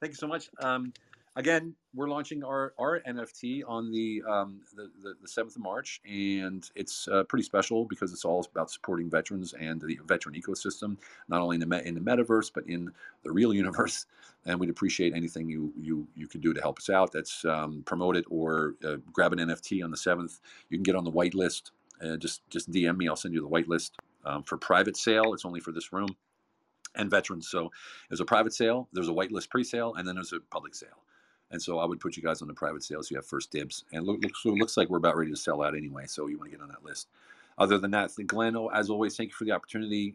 Thank you so much. Um, again, we're launching our, our NFT on the, um, the, the the seventh of March, and it's uh, pretty special because it's all about supporting veterans and the veteran ecosystem, not only in the in the metaverse but in the real universe. And we'd appreciate anything you you you could do to help us out. That's um, promote it or uh, grab an NFT on the seventh. You can get on the white list. Uh, just just DM me. I'll send you the white list um, for private sale. It's only for this room and veterans. So there's a private sale, there's a whitelist pre-sale, and then there's a public sale. And so I would put you guys on the private sales. you have first dibs. And look, looks, so it looks like we're about ready to sell out anyway. So you want to get on that list. Other than that, Glenn, oh, as always, thank you for the opportunity.